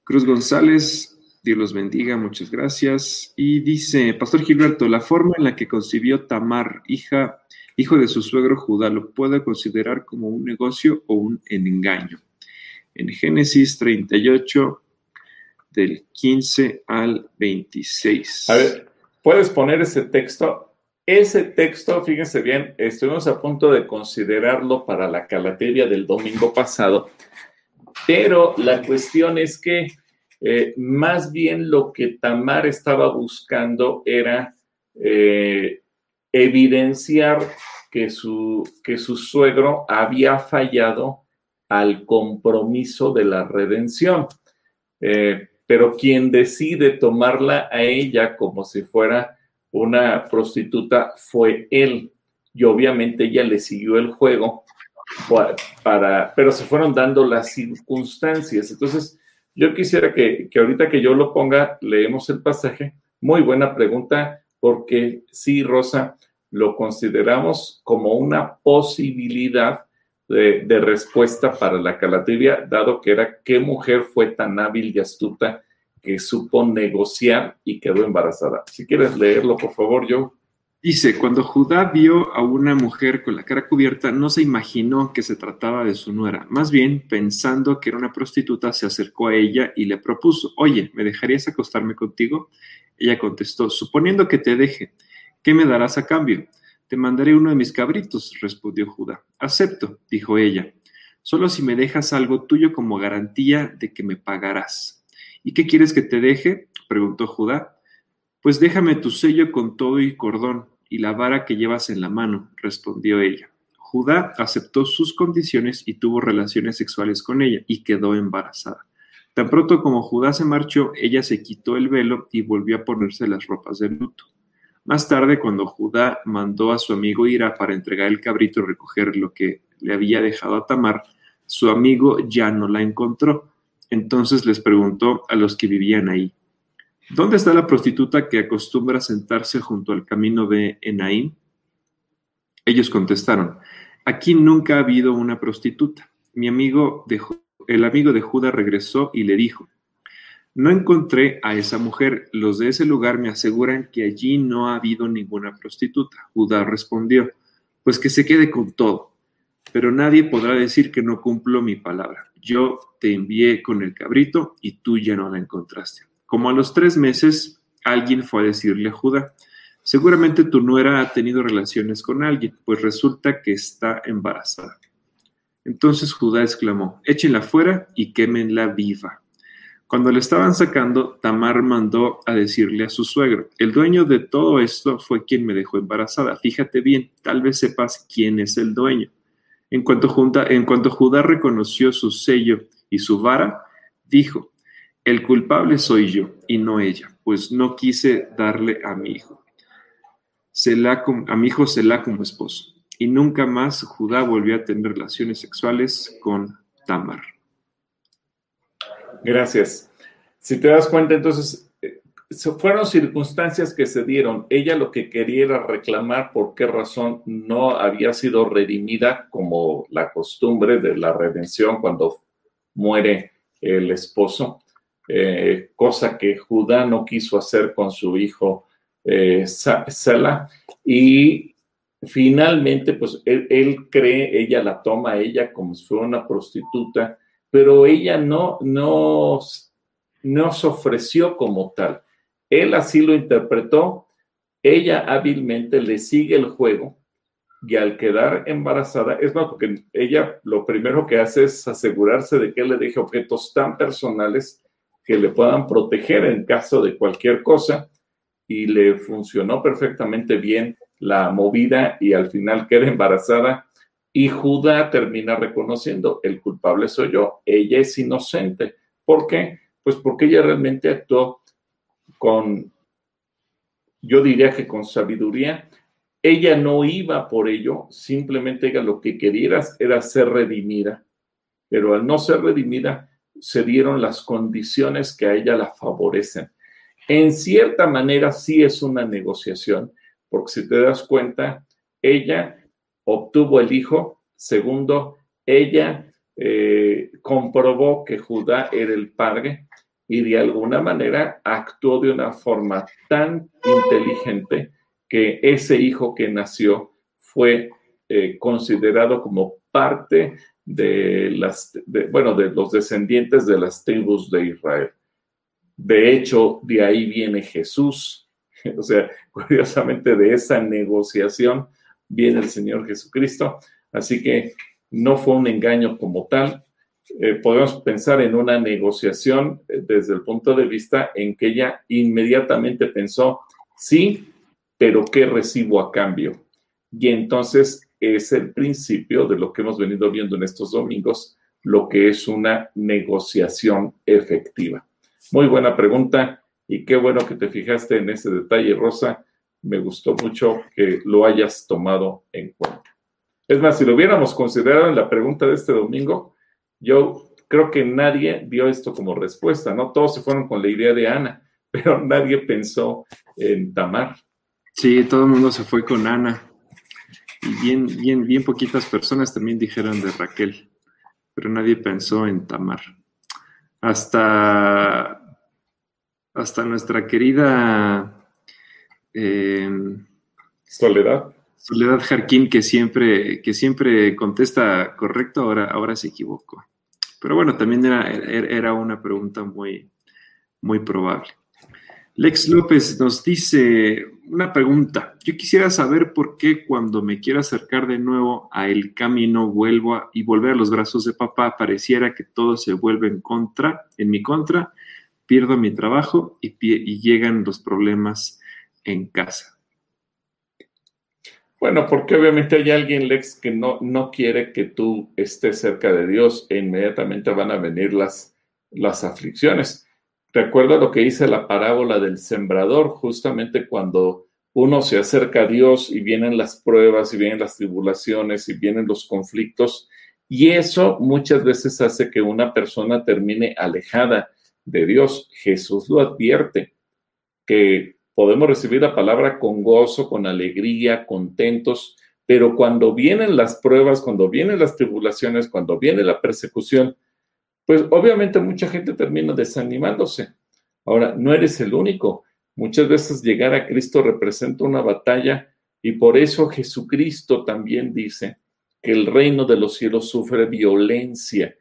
Cruz González, Dios los bendiga, muchas gracias. Y dice, Pastor Gilberto, la forma en la que concibió Tamar, hija hijo de su suegro Judá, lo puede considerar como un negocio o un engaño. En Génesis 38, del 15 al 26. A ver, ¿puedes poner ese texto? Ese texto, fíjense bien, estuvimos a punto de considerarlo para la calateria del domingo pasado, pero la cuestión es que eh, más bien lo que Tamar estaba buscando era eh, evidenciar que su, que su suegro había fallado al compromiso de la redención. Eh, pero quien decide tomarla a ella como si fuera una prostituta fue él. Y obviamente ella le siguió el juego para, pero se fueron dando las circunstancias. Entonces, yo quisiera que, que ahorita que yo lo ponga, leemos el pasaje. Muy buena pregunta, porque sí, Rosa, lo consideramos como una posibilidad de, respuesta para la calatrivia, dado que era qué mujer fue tan hábil y astuta que supo negociar y quedó embarazada. Si quieres leerlo, por favor, Joe. Dice, cuando Judá vio a una mujer con la cara cubierta, no se imaginó que se trataba de su nuera. Más bien, pensando que era una prostituta, se acercó a ella y le propuso, oye, ¿me dejarías acostarme contigo? Ella contestó, suponiendo que te deje, ¿qué me darás a cambio? Te mandaré uno de mis cabritos, respondió Judá. Acepto, dijo ella, solo si me dejas algo tuyo como garantía de que me pagarás. ¿Y qué quieres que te deje? preguntó Judá. Pues déjame tu sello con todo y cordón y la vara que llevas en la mano, respondió ella. Judá aceptó sus condiciones y tuvo relaciones sexuales con ella y quedó embarazada. Tan pronto como Judá se marchó, ella se quitó el velo y volvió a ponerse las ropas de luto. Más tarde, cuando Judá mandó a su amigo Ira para entregar el cabrito y recoger lo que le había dejado a Tamar, su amigo ya no la encontró. Entonces les preguntó a los que vivían ahí, ¿dónde está la prostituta que acostumbra sentarse junto al camino de Enaim? Ellos contestaron, aquí nunca ha habido una prostituta. Mi amigo de, el amigo de Judá regresó y le dijo, no encontré a esa mujer. Los de ese lugar me aseguran que allí no ha habido ninguna prostituta. Judá respondió, pues que se quede con todo. Pero nadie podrá decir que no cumplo mi palabra. Yo te envié con el cabrito y tú ya no la encontraste. Como a los tres meses, alguien fue a decirle a Judá, seguramente tu nuera ha tenido relaciones con alguien, pues resulta que está embarazada. Entonces Judá exclamó, échenla fuera y quémenla viva. Cuando le estaban sacando, Tamar mandó a decirle a su suegro, el dueño de todo esto fue quien me dejó embarazada. Fíjate bien, tal vez sepas quién es el dueño. En cuanto, Judá reconoció su sello y su vara, dijo, el culpable soy yo y no ella, pues no quise darle a mi hijo. a mi hijo Selah como esposo. Y nunca más Judá volvió a tener relaciones sexuales con Tamar. Gracias. Si te das cuenta, entonces, fueron circunstancias que se dieron. Ella lo que quería era reclamar por qué razón no había sido redimida como la costumbre de la redención cuando muere el esposo, eh, cosa que Judá no quiso hacer con su hijo eh, Sala. Y finalmente, pues él, cree, ella la toma ella como si fuera una prostituta pero ella no, no, no se ofreció como tal. Él así lo interpretó, ella hábilmente le sigue el juego y al quedar embarazada, es más, porque ella lo primero que hace es asegurarse de que le deje objetos tan personales que le puedan proteger en caso de cualquier cosa y le funcionó perfectamente bien la movida y al final queda embarazada y Judá termina reconociendo, el culpable soy yo, ella es inocente. ¿Por qué? Pues porque ella realmente actuó con, yo diría que con sabiduría. Ella no iba por ello, simplemente ella lo que quería era ser redimida, pero al no ser redimida, se dieron las condiciones que a ella la favorecen. En cierta manera sí es una negociación, porque si te das cuenta, ella obtuvo el hijo. Segundo, ella eh, comprobó que Judá era el padre y de alguna manera actuó de una forma tan inteligente que ese hijo que nació fue eh, considerado como parte de las, bueno, de los descendientes de las tribus de Israel. De hecho, de ahí viene Jesús. *laughs* O sea, curiosamente de esa negociación viene el Señor Jesucristo. Así que no fue un engaño como tal. Eh, podemos pensar en una negociación eh, desde el punto de vista en que ella inmediatamente pensó, sí, pero ¿qué recibo a cambio? Y entonces es el principio de lo que hemos venido viendo en estos domingos, lo que es una negociación efectiva. Muy buena pregunta y qué bueno que te fijaste en ese detalle, Rosa me gustó mucho que lo hayas tomado en cuenta. Es más, si lo hubiéramos considerado en la pregunta de este domingo, yo creo que nadie dio esto como respuesta, ¿no? Todos se fueron con la idea de Ana, *laughs* pero nadie pensó en Tamar. Sí, todo el mundo se fue con Ana. Y bien, bien, bien poquitas personas también dijeron de Raquel, pero nadie pensó en Tamar. Hasta, hasta nuestra querida eh, Soledad. Soledad Jarquín, que siempre, que siempre contesta correcto, ahora, ahora se equivocó. Pero bueno, también era, era una pregunta muy, muy probable. Lex López nos dice una pregunta. Yo quisiera saber por qué cuando me quiero acercar de nuevo a el camino vuelvo a, y volver a los brazos de papá pareciera que todo se vuelve en contra, en mi contra, pierdo mi trabajo y, y llegan los problemas en casa. Bueno, porque obviamente hay alguien, Lex, que no, no quiere que tú estés cerca de Dios e inmediatamente van a venir las, las aflicciones. Recuerda lo que dice la parábola del sembrador, justamente cuando uno se acerca a Dios y vienen las pruebas y vienen las tribulaciones y vienen los conflictos, y eso muchas veces hace que una persona termine alejada de Dios. Jesús lo advierte, que podemos recibir la palabra con gozo, con alegría, contentos, pero cuando vienen las pruebas, cuando vienen las tribulaciones, cuando viene la persecución, pues obviamente mucha gente termina desanimándose. Ahora, no eres el único. Muchas veces llegar a Cristo representa una batalla y por eso Jesucristo también dice que el reino de los cielos sufre violencia.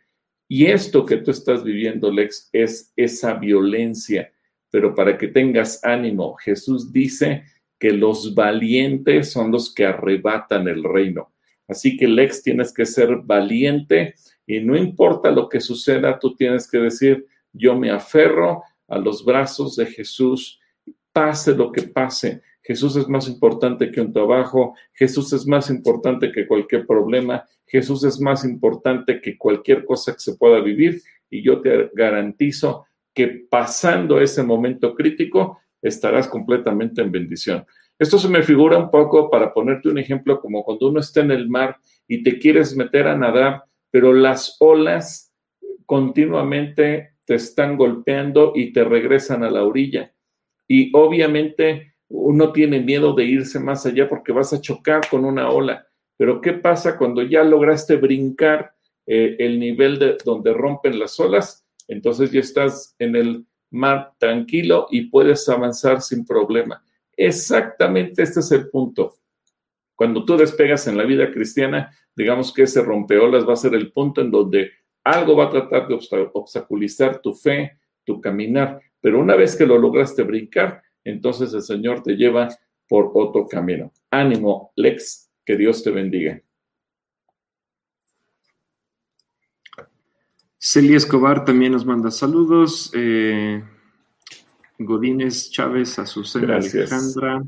Y esto que tú estás viviendo, Lex, es esa violencia pero para que tengas ánimo, Jesús dice que los valientes son los que arrebatan el reino. Así que Lex tienes que ser valiente y no importa lo que suceda, tú tienes que decir, yo me aferro a los brazos de Jesús, pase lo que pase. Jesús es más importante que un trabajo, Jesús es más importante que cualquier problema, Jesús es más importante que cualquier cosa que se pueda vivir y yo te garantizo que pasando ese momento crítico estarás completamente en bendición. Esto se me figura un poco para ponerte un ejemplo como cuando uno está en el mar y te quieres meter a nadar, pero las olas continuamente te están golpeando y te regresan a la orilla. Y obviamente uno tiene miedo de irse más allá porque vas a chocar con una ola. Pero ¿qué pasa cuando ya lograste brincar eh, el nivel de donde rompen las olas? Entonces ya estás en el mar tranquilo y puedes avanzar sin problema. Exactamente este es el punto. Cuando tú despegas en la vida cristiana, digamos que ese rompeolas va a ser el punto en donde algo va a tratar de obstaculizar tu fe, tu caminar, pero una vez que lo lograste brincar, entonces el Señor te lleva por otro camino. Ánimo, Lex, que Dios te bendiga. Celia Escobar también nos manda saludos. Eh, Godínez Chávez, Azucena Alejandra,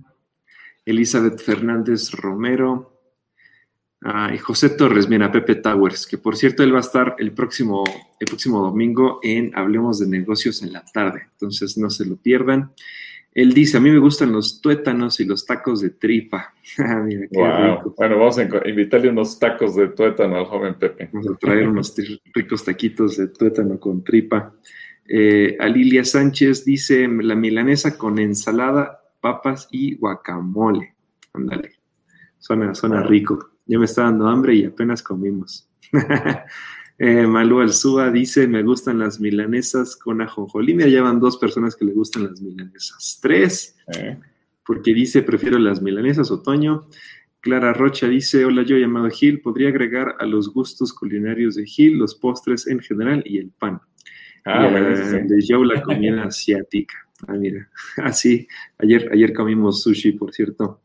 Elizabeth Fernández Romero. Ah, y José Torres, mira, Pepe Towers, que por cierto él va a estar el próximo, el próximo domingo en Hablemos de Negocios en la tarde, entonces no se lo pierdan. Él dice, a mí me gustan los tuétanos y los tacos de tripa. *laughs* Ah, bueno, vamos a invitarle unos tacos de tuétano al joven Pepe. Vamos a traer unos ricos taquitos de tuétano con tripa. Eh, Alilia Sánchez dice, la milanesa con ensalada, papas y guacamole. Ándale, suena, suena rico. Ya me está dando hambre y apenas comimos. *laughs* Eh, Malú Alzúa dice, me gustan las milanesas con ajonjolí. Me llevan dos personas que le gustan las milanesas. Tres, eh. porque dice, prefiero las milanesas otoño. Clara Rocha dice, hola, yo llamado Gil, podría agregar a los gustos culinarios de Gil los postres en general y el pan. Ah, De yo la comida asiática. Ah, mira, *laughs* así, ayer, ayer comimos sushi, por cierto.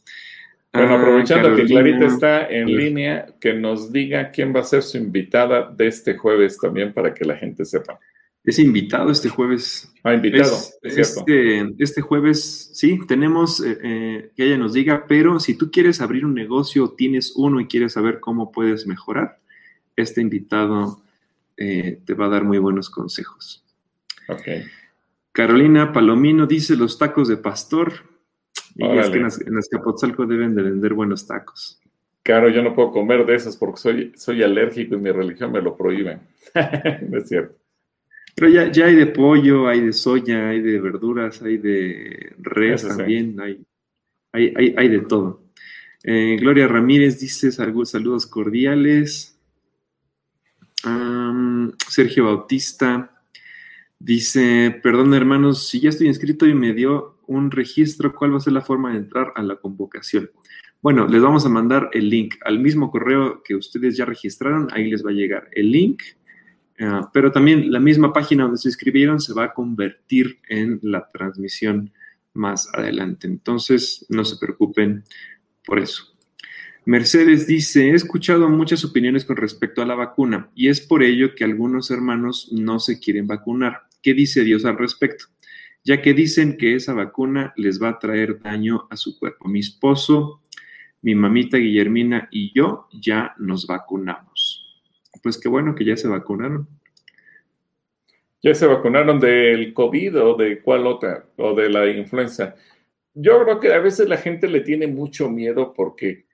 Bueno, ah, aprovechando que Clarita está en línea, que nos diga quién va a ser su invitada de este jueves también para que la gente sepa. Es invitado este jueves. Ah, invitado, este, este, jueves, sí, tenemos eh, eh, que ella nos diga, pero si tú quieres abrir un negocio, tienes uno y quieres saber cómo puedes mejorar, este invitado eh, te va a dar muy buenos consejos. Ok. Carolina Palomino dice los tacos de pastor. Y es que en, Azcapotzalco deben de vender buenos tacos. Claro, yo no puedo comer de esos porque soy, soy alérgico y mi religión me lo prohíbe. *laughs* no es cierto. Pero ya, ya hay de pollo, hay de soya, hay de verduras, hay de res también, hay, hay, hay, de todo. Eh, Gloria Ramírez dice saludos cordiales. Sergio Bautista dice, perdón hermanos, si ya estoy inscrito y me dio un registro, ¿cuál va a ser la forma de entrar a la convocación? Bueno, les vamos a mandar el link al mismo correo que ustedes ya registraron, ahí les va a llegar el link, eh, pero también la misma página donde se inscribieron se va a convertir en la transmisión más adelante. Entonces, no se preocupen por eso. Mercedes dice, he escuchado muchas opiniones con respecto a la vacuna y es por ello que algunos hermanos no se quieren vacunar. ¿Qué dice Dios al respecto? Ya que dicen que esa vacuna les va a traer daño a su cuerpo. Mi esposo, mi mamita Guillermina y yo ya nos vacunamos. Pues qué bueno que ya se vacunaron. Ya se vacunaron del COVID o de cuál otra, o de la influenza. Yo creo que a veces la gente le tiene mucho miedo porque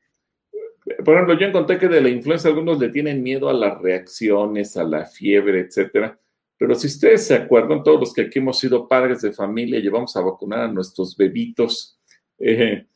por ejemplo, yo encontré que de la influenza algunos le tienen miedo a las reacciones, a la fiebre, etcétera. Pero si ustedes se acuerdan, todos los que aquí hemos sido padres de familia, llevamos a vacunar a nuestros bebitos, eh,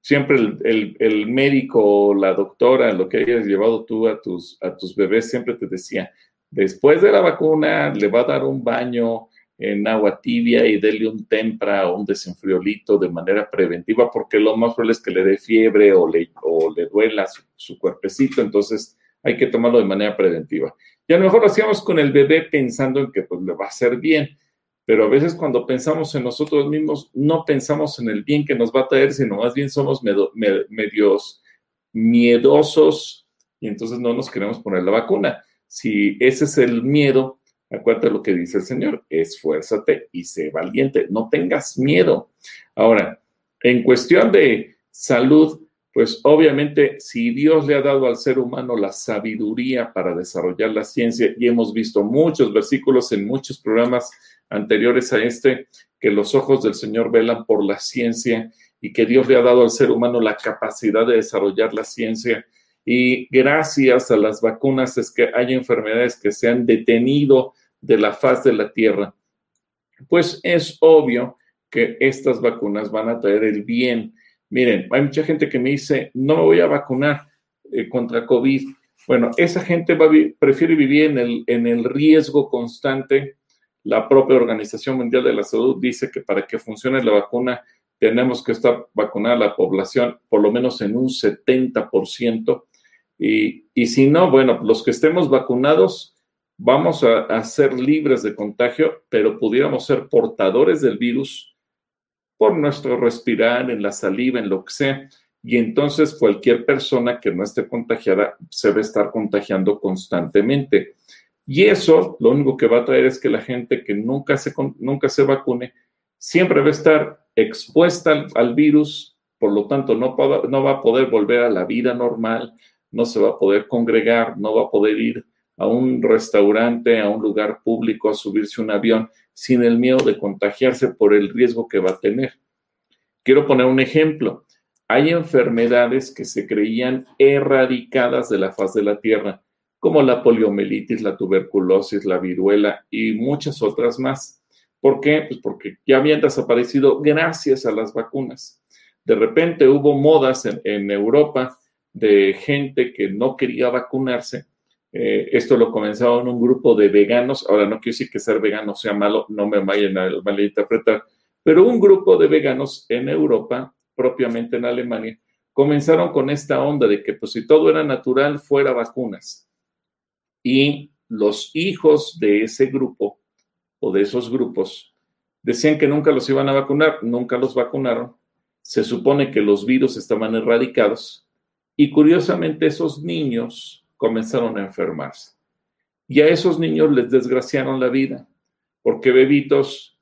siempre el, médico o la doctora, lo que hayas llevado tú a tus, a tus bebés, siempre te decía, después de la vacuna le va a dar un baño, en agua tibia y dele un tempra o un desenfriolito de manera preventiva, porque lo más probable es que le dé fiebre o le, o le duela su, cuerpecito, entonces hay que tomarlo de manera preventiva. Y a lo mejor lo hacíamos con el bebé pensando en que pues, le va a hacer bien, pero a veces cuando pensamos en nosotros mismos, no pensamos en el bien que nos va a traer, sino más bien somos medios miedosos y entonces no nos queremos poner la vacuna. Si ese es el miedo, Acuérdate lo que dice el Señor, esfuérzate y sé valiente, no tengas miedo. Ahora, en cuestión de salud, pues obviamente si Dios le ha dado al ser humano la sabiduría para desarrollar la ciencia, y hemos visto muchos versículos en muchos programas anteriores a este, que los ojos del Señor velan por la ciencia y que Dios le ha dado al ser humano la capacidad de desarrollar la ciencia. Y gracias a las vacunas es que hay enfermedades que se han detenido de la faz de la tierra, pues es obvio que estas vacunas van a traer el bien. Miren, hay mucha gente que me dice, no me voy a vacunar eh, contra COVID. Bueno, esa gente va prefiere vivir en el, en el riesgo constante. La propia Organización Mundial de la Salud dice que para que funcione la vacuna tenemos que estar vacunada la población por lo menos en un 70%. Y, y si no, bueno, los que estemos vacunados vamos a, ser libres de contagio, pero pudiéramos ser portadores del virus por nuestro respirar, en la saliva, en lo que sea. Y entonces cualquier persona que no esté contagiada se va a estar contagiando constantemente. Y eso lo único que va a traer es que la gente que nunca se, nunca se vacune siempre va a estar expuesta al, virus, por lo tanto no, no va a poder volver a la vida normal, no se va a poder congregar, no va a poder ir a un restaurante, a un lugar público, a subirse un avión, sin el miedo de contagiarse por el riesgo que va a tener. Quiero poner un ejemplo. Hay enfermedades que se creían erradicadas de la faz de la Tierra, como la poliomielitis, la tuberculosis, la viruela y muchas otras más. ¿Por qué? Pues porque ya habían desaparecido gracias a las vacunas. De repente hubo modas en, en Europa de gente que no quería vacunarse eh, esto lo comenzaron un grupo de veganos. Ahora, no quiero decir que ser vegano sea malo, no me vayan a malinterpretar, pero un grupo de veganos en Europa, propiamente en Alemania, comenzaron con esta onda de que, pues, si todo era natural, fuera vacunas. Y los hijos de ese grupo o de esos grupos decían que nunca los iban a vacunar, nunca los vacunaron. Se supone que los virus estaban erradicados. Y curiosamente, esos niños comenzaron a enfermarse. Y a esos niños les desgraciaron la vida, porque bebitos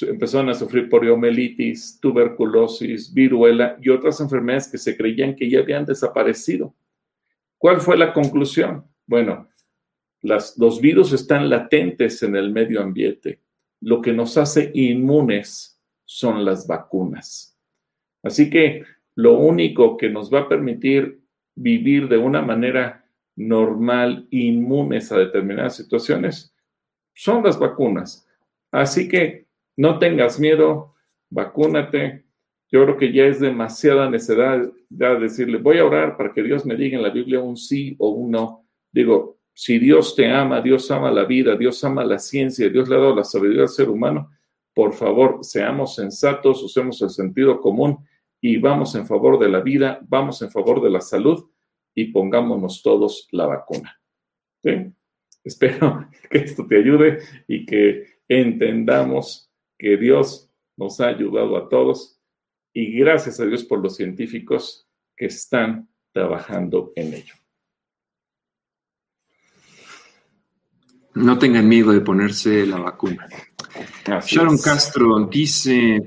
empezaron a sufrir poliomielitis, tuberculosis, viruela y otras enfermedades que se creían que ya habían desaparecido. ¿Cuál fue la conclusión? Bueno, las, los virus están latentes en el medio ambiente. Lo que nos hace inmunes son las vacunas. Así que lo único que nos va a permitir vivir de una manera normal, inmunes a determinadas situaciones, son las vacunas. Así que no tengas miedo, vacúnate. Yo creo que ya es demasiada necesidad de decirle, voy a orar para que Dios me diga en la Biblia un sí o un no. Digo, si Dios te ama, Dios ama la vida, Dios ama la ciencia, Dios le ha dado la sabiduría al ser humano, por favor, seamos sensatos, usemos el sentido común y vamos en favor de la vida, vamos en favor de la salud y pongámonos todos la vacuna. Espero *laughs* que esto te ayude y que entendamos que Dios nos ha ayudado a todos y gracias a Dios por los científicos que están trabajando en ello. No tengan miedo de ponerse la vacuna. Sharon Castro dice,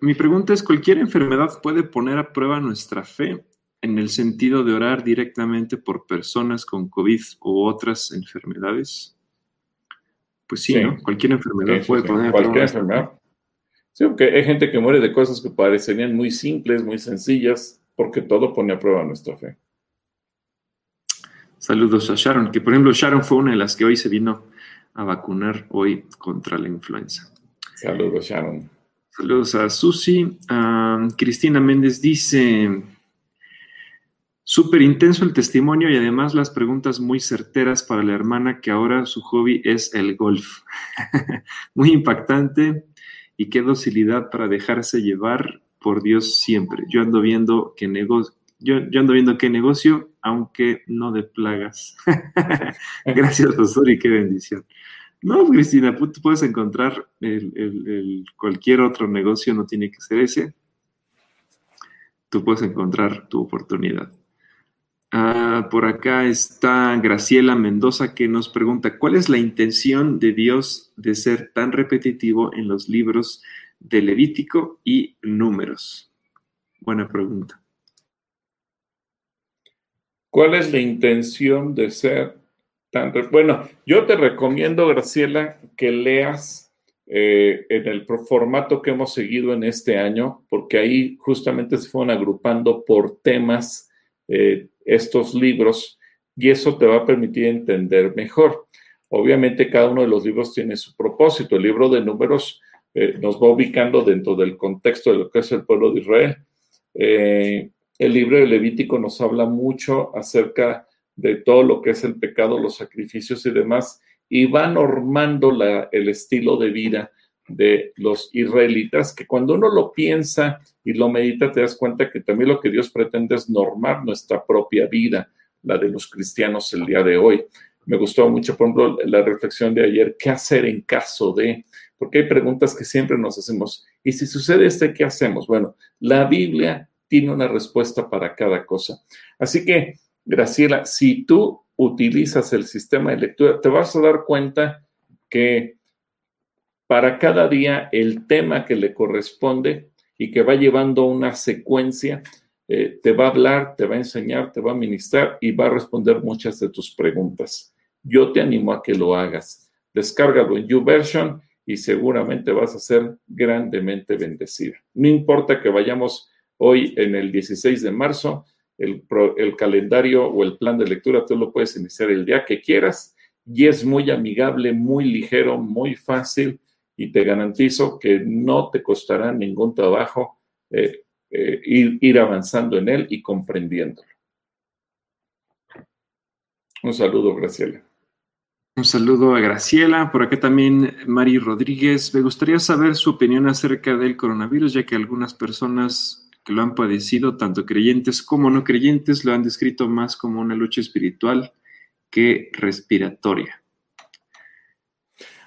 mi pregunta es, ¿cualquier enfermedad puede poner a prueba nuestra fe en el sentido de orar directamente por personas con COVID u otras enfermedades? Pues sí, ¿no? Cualquier enfermedad puede poner a prueba. Cualquier enfermedad. Sí, porque hay gente que muere de cosas que parecerían muy simples, muy sencillas, porque todo pone a prueba nuestra fe. Saludos a Sharon, que por ejemplo Sharon fue una de las que hoy se vino a vacunar hoy contra la influenza. Saludos, Sharon. Saludos a Susi. Cristina Méndez dice, súper intenso el testimonio y además las preguntas muy certeras para la hermana que ahora su hobby es el golf. *laughs* muy impactante y qué docilidad para dejarse llevar por Dios siempre. Yo ando viendo qué negocio, yo, ando viendo qué negocio, aunque no de plagas. *laughs* Gracias, pastor, y qué bendición. No, Cristina, tú puedes encontrar cualquier otro negocio, no tiene que ser ese. Tú puedes encontrar tu oportunidad. Ah, por acá está Graciela Mendoza que nos pregunta, ¿cuál es la intención de Dios de ser tan repetitivo en los libros de Levítico y Números? Buena pregunta. ¿Cuál es la intención de ser tan... Bueno, yo te recomiendo, Graciela, que leas eh, en el formato que hemos seguido en este año, porque ahí justamente se fueron agrupando por temas eh, estos libros y eso te va a permitir entender mejor. Obviamente cada uno de los libros tiene su propósito. El libro de números eh, nos va ubicando dentro del contexto de lo que es el pueblo de Israel. Eh, el libro de Levítico nos habla mucho acerca de todo lo que es el pecado, los sacrificios y demás, y va normando la, el estilo de vida de los israelitas, que cuando uno lo piensa y lo medita, te das cuenta que también lo que Dios pretende es normar nuestra propia vida, la de los cristianos el día de hoy. Me gustó mucho, por ejemplo, la reflexión de ayer, ¿qué hacer en caso de? Porque hay preguntas que siempre nos hacemos. ¿Y si sucede este, qué hacemos? Bueno, la Biblia tiene una respuesta para cada cosa. Así que, Graciela, si tú utilizas el sistema de lectura, te vas a dar cuenta que para cada día el tema que le corresponde y que va llevando una secuencia, eh, te va a hablar, te va a enseñar, te va a ministrar y va a responder muchas de tus preguntas. Yo te animo a que lo hagas. Descárgalo en YouVersion y seguramente vas a ser grandemente bendecida. No importa que vayamos hoy en el 16 de marzo, el, el calendario o el plan de lectura tú lo puedes iniciar el día que quieras y es muy amigable, muy ligero, muy fácil y te garantizo que no te costará ningún trabajo eh, eh, ir, avanzando en él y comprendiéndolo. Un saludo, Graciela. Un saludo a Graciela. Por acá también Mari Rodríguez. Me gustaría saber su opinión acerca del coronavirus, ya que algunas personas que lo han padecido, tanto creyentes como no creyentes, lo han descrito más como una lucha espiritual que respiratoria.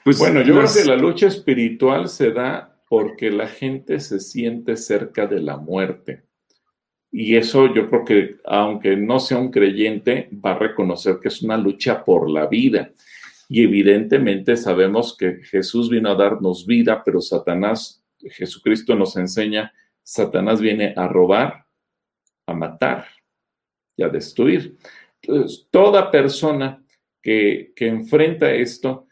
Pues bueno, yo creo que la lucha espiritual se da porque la gente se siente cerca de la muerte. Y eso yo creo que, aunque no sea un creyente, va a reconocer que es una lucha por la vida. Y evidentemente sabemos que Jesús vino a darnos vida, pero Satanás, Jesucristo nos enseña, Satanás viene a robar, a matar y a destruir. Entonces, toda persona que, que enfrenta esto,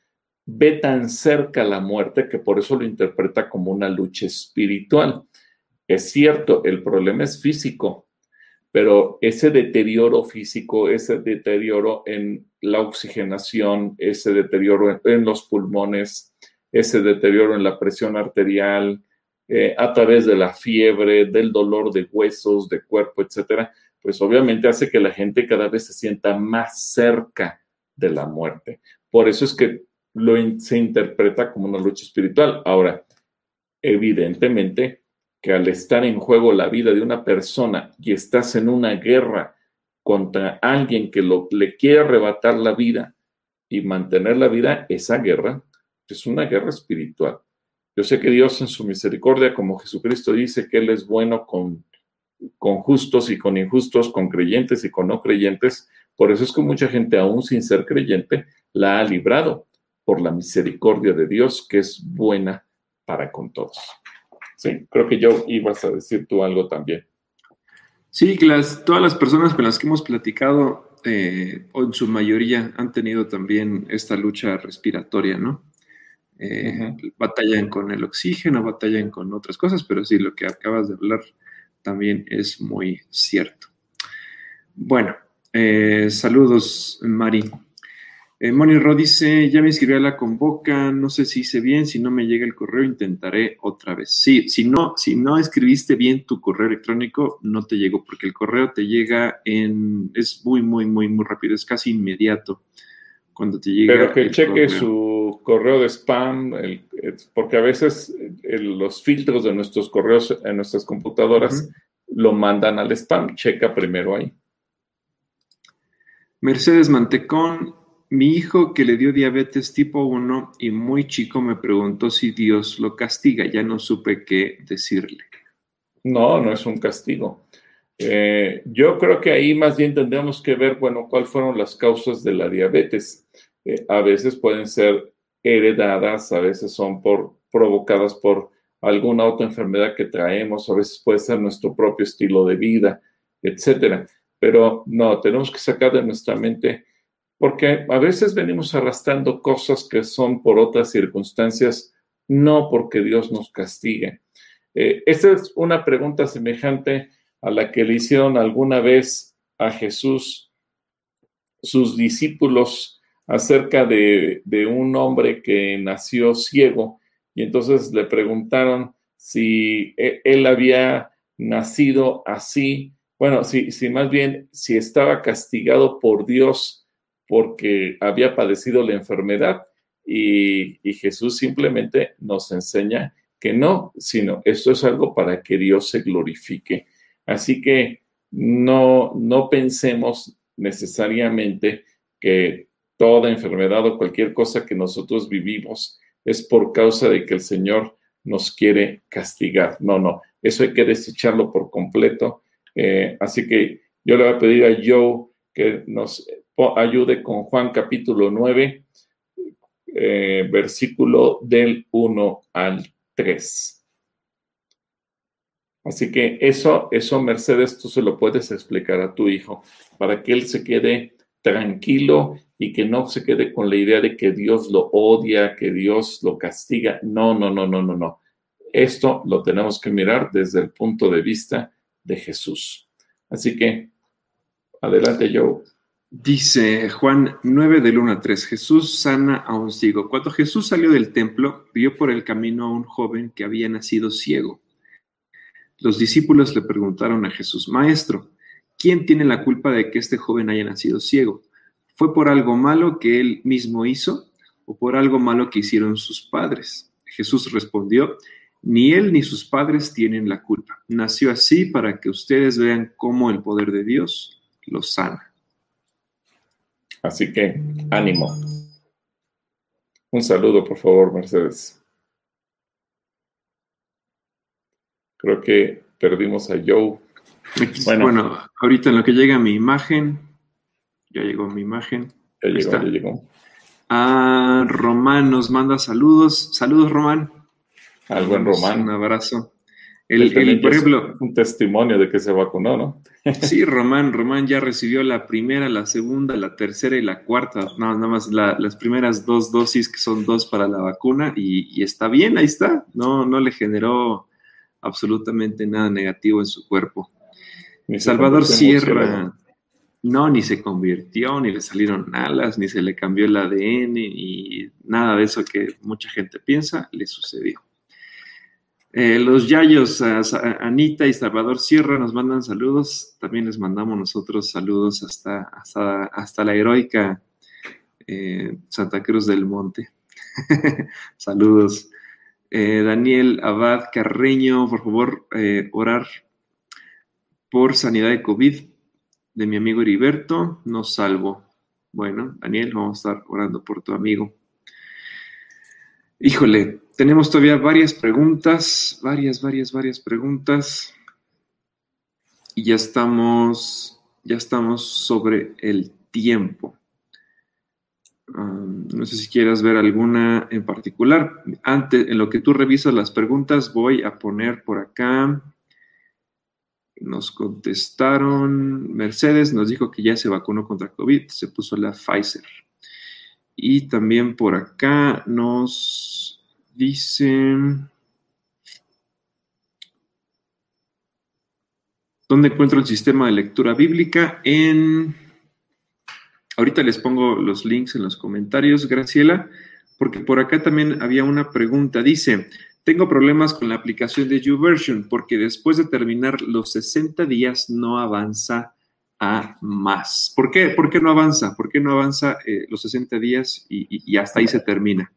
ve tan cerca la muerte que por eso lo interpreta como una lucha espiritual. Es cierto, el problema es físico, pero ese deterioro físico, ese deterioro en la oxigenación, ese deterioro en los pulmones, ese deterioro en la presión arterial, eh, a través de la fiebre, del dolor de huesos, de cuerpo, etcétera, pues obviamente hace que la gente cada vez se sienta más cerca de la muerte. Por eso es que lo se interpreta como una lucha espiritual. Ahora, evidentemente que al estar en juego la vida de una persona y estás en una guerra contra alguien que le quiere arrebatar la vida y mantener la vida, esa guerra es una guerra espiritual. Yo sé que Dios en su misericordia, como Jesucristo dice que Él es bueno con, con justos y con injustos, con creyentes y con no creyentes, por eso es que mucha gente, aún sin ser creyente, la ha librado por la misericordia de Dios, que es buena para con todos. Sí, creo que yo ibas a decir tú algo también. Sí, que todas las personas con las que hemos platicado, eh, o en su mayoría, han tenido también esta lucha respiratoria, ¿no? Eh, batallan con el oxígeno, batallan con otras cosas, pero sí, lo que acabas de hablar también es muy cierto. Bueno, eh, saludos, Mari. Eh, Moni Ro dice, ya me inscribí a la convoca, no sé si hice bien, si no me llega el correo intentaré otra vez. Sí, si no, si no escribiste bien tu correo electrónico, no te llegó, porque el correo te llega en, es muy, muy, muy, muy rápido, es casi inmediato cuando te llega. Pero que cheque su correo de spam, porque a veces los filtros de nuestros correos en nuestras computadoras lo mandan al spam, checa primero ahí. Mercedes Mantecón, mi hijo que le dio diabetes tipo 1 y muy chico me preguntó si Dios lo castiga. Ya no supe qué decirle. No, no es un castigo. Eh, yo creo que ahí más bien tendríamos que ver, bueno, cuáles fueron las causas de la diabetes. Eh, a veces pueden ser heredadas, a veces son por, provocadas por alguna otra enfermedad que traemos, a veces puede ser nuestro propio estilo de vida, etcétera. Pero no, tenemos que sacar de nuestra mente porque a veces venimos arrastrando cosas que son por otras circunstancias, no porque Dios nos castigue. Eh, esta es una pregunta semejante a la que le hicieron alguna vez a Jesús sus discípulos acerca de, un hombre que nació ciego y entonces le preguntaron si e, él había nacido así, bueno, si, si más bien si estaba castigado por Dios porque había padecido la enfermedad y, Jesús simplemente nos enseña que no, sino esto es algo para que Dios se glorifique. Así que no, no pensemos necesariamente que toda enfermedad o cualquier cosa que nosotros vivimos es por causa de que el Señor nos quiere castigar. No, no, eso hay que desecharlo por completo. Eh, así que yo le voy a pedir a Joe que nos ayude con Juan capítulo 9, eh, versículo del 1 al 3. Así que eso, eso, Mercedes, tú se lo puedes explicar a tu hijo para que él se quede tranquilo y que no se quede con la idea de que Dios lo odia, que Dios lo castiga. No, no, no, no, no, no. Esto lo tenemos que mirar desde el punto de vista de Jesús. Así que, adelante, Joe. Dice Juan 9 del 1 a 3, Jesús sana a un ciego. Cuando Jesús salió del templo, vio por el camino a un joven que había nacido ciego. Los discípulos le preguntaron a Jesús, Maestro, ¿quién tiene la culpa de que este joven haya nacido ciego? ¿Fue por algo malo que él mismo hizo o por algo malo que hicieron sus padres? Jesús respondió, ni él ni sus padres tienen la culpa. Nació así para que ustedes vean cómo el poder de Dios lo sana. Así que ánimo. Un saludo, por favor, Mercedes. Creo que perdimos a Joe. Bueno, ahorita en lo que llega mi imagen, ya llegó mi imagen. Ya llegó, ya llegó. Ah, Román nos manda saludos. Saludos, Román. Al buen Román. Un abrazo. El, por ejemplo, un testimonio de que se vacunó, ¿no? *laughs* sí, Román, Román ya recibió la primera, la segunda, la tercera y la cuarta, no, nada más las primeras dos dosis que son dos para la vacuna y, está bien, ahí está, no, no le generó absolutamente nada negativo en su cuerpo. Salvador Sierra, no, ni se convirtió, ni le salieron alas, ni se le cambió el ADN, y nada de eso que mucha gente piensa le sucedió. Eh, los Yayos, Anita y Salvador Sierra nos mandan saludos. También les mandamos nosotros saludos hasta, hasta, la heroica eh, Santa Cruz del Monte. *laughs* saludos. Eh, Daniel Abad Carreño, por favor, orar por sanidad de COVID de mi amigo Heriberto. Nos salvo. Bueno, Daniel, vamos a estar orando por tu amigo. Híjole, tenemos todavía varias preguntas, varias, varias, varias preguntas. Y ya estamos, ya estamos sobre el tiempo. no sé si quieras ver alguna en particular. Antes, en lo que tú revisas las preguntas, voy a poner por acá. Nos contestaron, Mercedes nos dijo que ya se vacunó contra COVID, se puso la Pfizer. Y también por acá nos dicen... ¿Dónde encuentro el sistema de lectura bíblica? En... Ahorita les pongo los links en los comentarios, Graciela, porque por acá también había una pregunta. Dice, tengo problemas con la aplicación de YouVersion porque después de terminar los 60 días no avanza a más. ¿Por qué? ¿Por qué no avanza? ¿Por qué no avanza eh, los 60 días y, hasta ahí se termina?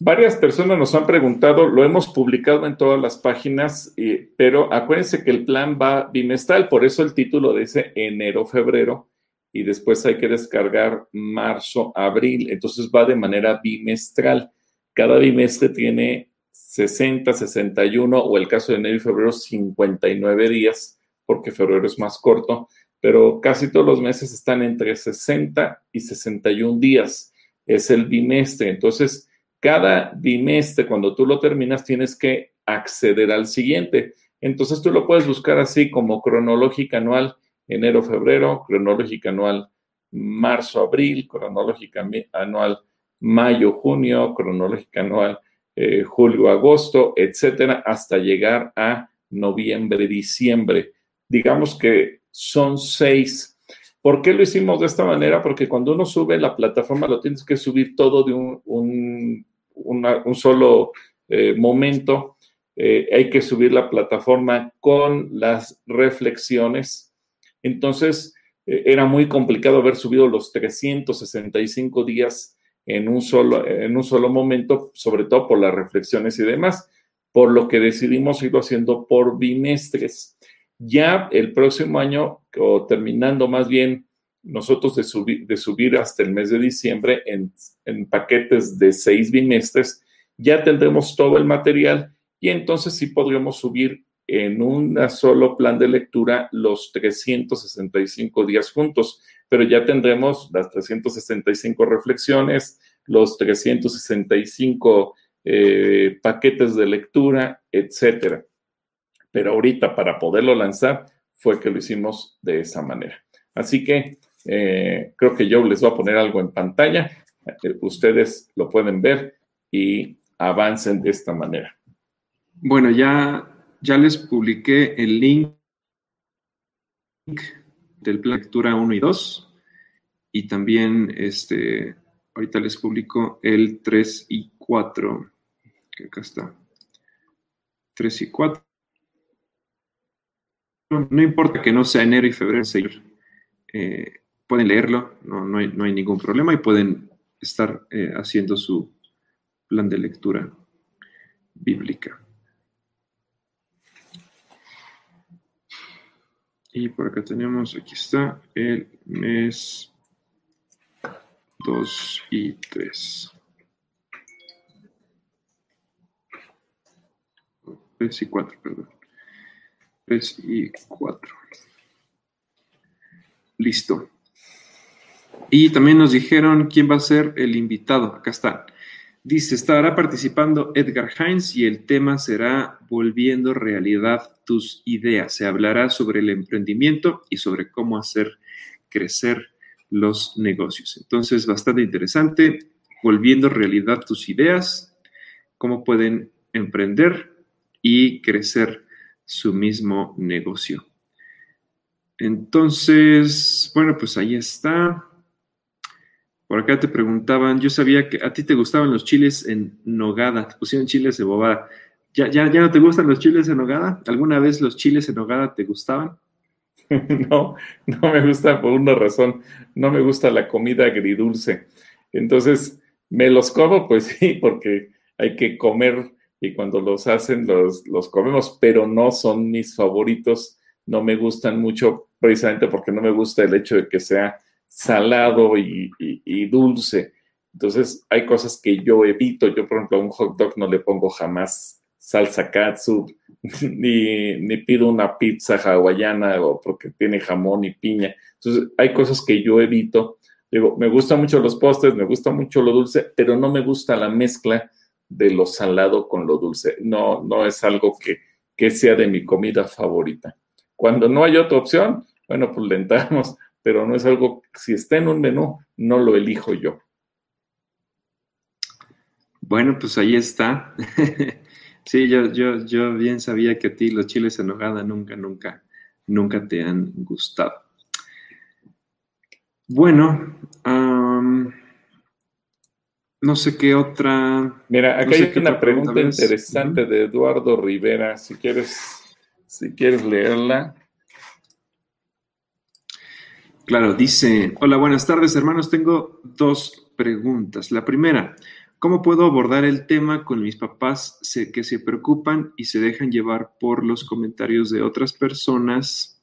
Varias personas nos han preguntado, lo hemos publicado en todas las páginas, pero acuérdense que el plan va bimestral, por eso el título dice enero-febrero y después hay que descargar marzo-abril, entonces va de manera bimestral. Cada bimestre tiene 60, 61 o el caso de enero y febrero 59 días, porque febrero es más corto pero casi todos los meses están entre 60 y 61 días. Es el bimestre. Entonces, cada bimestre, cuando tú lo terminas, tienes que acceder al siguiente. Entonces, tú lo puedes buscar así como cronológica anual, enero, febrero, cronológica anual, marzo, abril, cronológica anual, mayo, junio, cronológica anual, eh, julio, agosto, etcétera, hasta llegar a noviembre, diciembre. Digamos que son seis. ¿Por qué lo hicimos de esta manera? Porque cuando uno sube la plataforma lo tienes que subir todo de un, solo eh, momento. Eh, hay que subir la plataforma con las reflexiones. Entonces, eh, era muy complicado haber subido los 365 días en un, solo, en un solo momento, sobre todo por las reflexiones y demás, por lo que decidimos irlo haciendo por bimestres. Ya el próximo año, o terminando más bien nosotros de subir, hasta el mes de diciembre en, paquetes de seis bimestres, ya tendremos todo el material y entonces sí podremos subir en un solo plan de lectura los 365 días juntos, pero ya tendremos las 365 reflexiones, los 365 eh, paquetes de lectura, etcétera pero ahorita para poderlo lanzar fue que lo hicimos de esa manera. Así que eh, creo que yo les voy a poner algo en pantalla, eh, ustedes lo pueden ver y avancen de esta manera. Bueno, ya, ya les publiqué el link del plan lectura 1 y 2 y también este, ahorita les publico el 3 y 4, que acá está. 3 y 4 no importa que no sea enero y febrero, eh, pueden leerlo, no, hay, ningún problema y pueden estar eh, haciendo su plan de lectura bíblica. Y por acá tenemos, aquí está, el mes 2 y 3. 3 y 4, perdón. 3 y 4. Listo. Y también nos dijeron quién va a ser el invitado. Acá está. Dice, estará participando Edgar Heinz y el tema será Volviendo realidad tus ideas. Se hablará sobre el emprendimiento y sobre cómo hacer crecer los negocios. Entonces, bastante interesante. Volviendo realidad tus ideas, cómo pueden emprender y crecer su mismo negocio. Entonces, bueno, pues ahí está. Por acá te preguntaban, yo sabía que a ti te gustaban los chiles en nogada, te pusieron chiles de bobada. ¿Ya, ya, ¿Ya no te gustan los chiles en nogada? ¿Alguna vez los chiles en nogada te gustaban? *laughs* No, no me gusta por una razón. No me gusta la comida agridulce. Entonces, me los como, pues sí, porque hay que comer y cuando los hacen los, los comemos, pero no son mis favoritos. No me gustan mucho precisamente porque no me gusta el hecho de que sea salado y, dulce. Entonces, hay cosas que yo evito. Yo, por ejemplo, a un hot dog no le pongo jamás salsa katsu, *laughs* ni, ni, pido una pizza hawaiana o porque tiene jamón y piña. Entonces, hay cosas que yo evito. Digo, me gustan mucho los postres, me gusta mucho lo dulce, pero no me gusta la mezcla de lo salado con lo dulce. No, no es algo que, que sea de mi comida favorita. Cuando no hay otra opción, bueno, pues le entramos, pero no es algo, si está en un menú, no lo elijo yo. Bueno, pues ahí está. *laughs* Sí, yo, yo, yo bien sabía que a ti los chiles en nogada nunca, nunca, nunca te han gustado. Bueno, no sé qué otra. Mira, aquí hay una pregunta, interesante de Eduardo Rivera. Si quieres, si quieres leerla. Claro, dice: Hola, buenas tardes, hermanos. Tengo dos preguntas. La primera, ¿Cómo puedo abordar el tema con mis papás que se preocupan y se dejan llevar por los comentarios de otras personas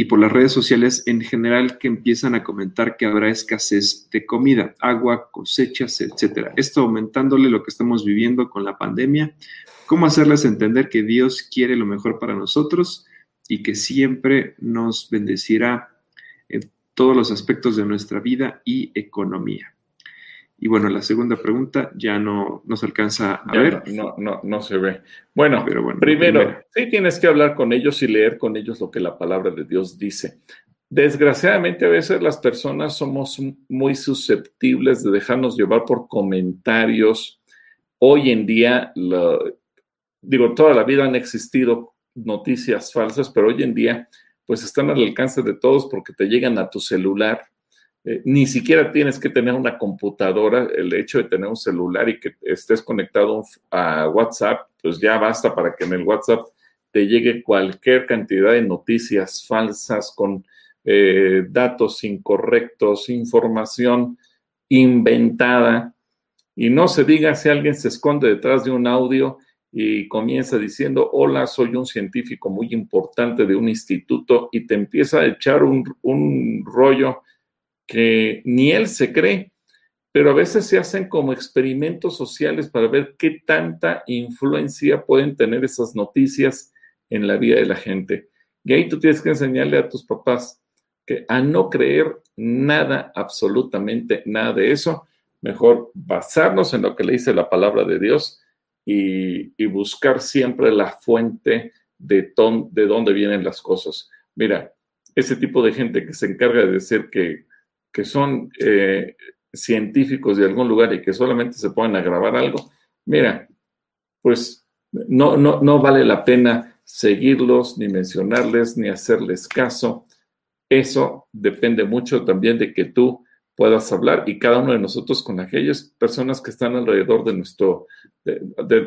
y por las redes sociales en general que empiezan a comentar que habrá escasez de comida, agua, cosechas, etcétera? Esto aumentándole lo que estamos viviendo con la pandemia. ¿Cómo hacerles entender que Dios quiere lo mejor para nosotros y que siempre nos bendecirá en todos los aspectos de nuestra vida y economía? Y bueno, la segunda pregunta ya no, se alcanza a ver. No, no, no se ve. Bueno, Pero bueno primero, sí tienes que hablar con ellos y leer con ellos lo que la palabra de Dios dice. Desgraciadamente a veces las personas somos muy susceptibles de dejarnos llevar por comentarios. Hoy en día, digo, toda la vida han existido noticias falsas, pero hoy en día pues están al alcance de todos porque te llegan a tu celular eh, ni siquiera tienes que tener una computadora, el hecho de tener un celular y que estés conectado a WhatsApp, pues ya basta para que en el WhatsApp te llegue cualquier cantidad de noticias falsas con eh, datos incorrectos, información inventada. Y no se diga si alguien se esconde detrás de un audio y comienza diciendo, hola, soy un científico muy importante de un instituto y te empieza a echar un, un rollo que ni él se cree, pero a veces se hacen como experimentos sociales para ver qué tanta influencia pueden tener esas noticias en la vida de la gente. Y ahí tú tienes que enseñarle a tus papás que a no creer nada, absolutamente nada de eso, mejor basarnos en lo que le dice la palabra de Dios y, buscar siempre la fuente de, de dónde vienen las cosas. Mira, ese tipo de gente que se encarga de decir que que son eh, científicos de algún lugar y que solamente se ponen a grabar algo, mira, pues no, no, no vale la pena seguirlos, ni mencionarles, ni hacerles caso. Eso depende mucho también de que tú puedas hablar y cada uno de nosotros con aquellas personas que están alrededor de nuestro,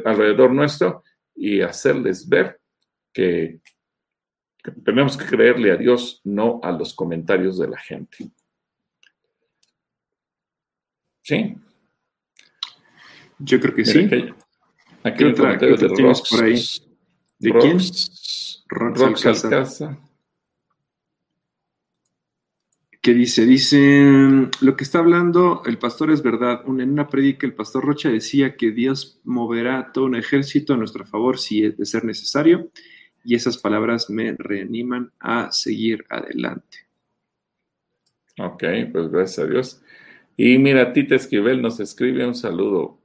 alrededor nuestro y hacerles ver que tenemos que creerle a Dios, no a los comentarios de la gente. Sí. Yo creo que sí. Aquí otra que tienes por ahí? ¿De quién? Rox Alcázar. ¿Qué dice? Dice, lo que está hablando el pastor es verdad. En una predica el pastor Rocha decía que Dios moverá todo un ejército a nuestro favor si es de ser necesario. Y esas palabras me reaniman a seguir adelante. Ok, pues gracias a Dios. Y mira, Tita Esquivel nos escribe un saludo.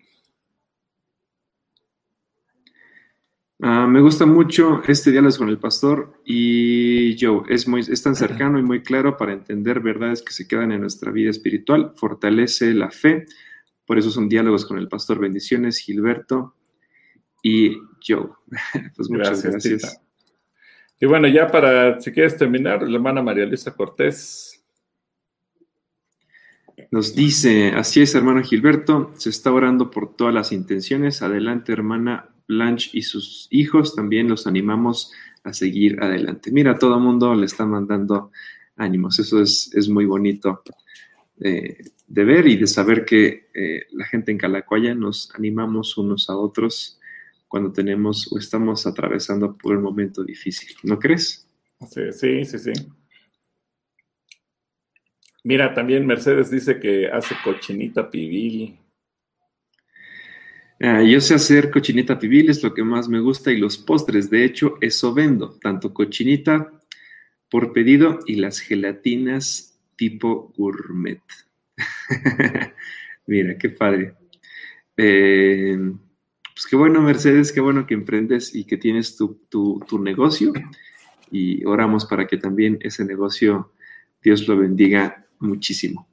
Ah, me gusta mucho este diálogo con el pastor y yo. Es, muy, es tan cercano y muy claro para entender verdades que se quedan en nuestra vida espiritual. Fortalece la fe. Por eso son diálogos con el pastor. Bendiciones, Gilberto y yo. *laughs* Pues muchas gracias. Y bueno, ya para, si quieres terminar, la hermana María Luisa Cortés nos dice, así es, hermano Gilberto, se está orando por todas las intenciones. Adelante, hermana Blanche y sus hijos, también los animamos a seguir adelante. Mira, todo el mundo le está mandando ánimos. Eso es, es muy bonito eh, de ver y de saber que eh, la gente en Calacoya nos animamos unos a otros cuando tenemos o estamos atravesando por un momento difícil. ¿No crees? Sí, sí, sí. Mira, también Mercedes dice que hace cochinita pibil. Ah, yo sé hacer cochinita pibil, es lo que más me gusta, y los postres. De hecho, eso vendo, tanto cochinita por pedido y las gelatinas tipo gourmet. *laughs* Mira, qué padre. Eh, pues qué bueno, Mercedes, qué bueno que emprendes y que tienes tu, tu negocio. Y oramos para que también ese negocio Dios lo bendiga muchísimo.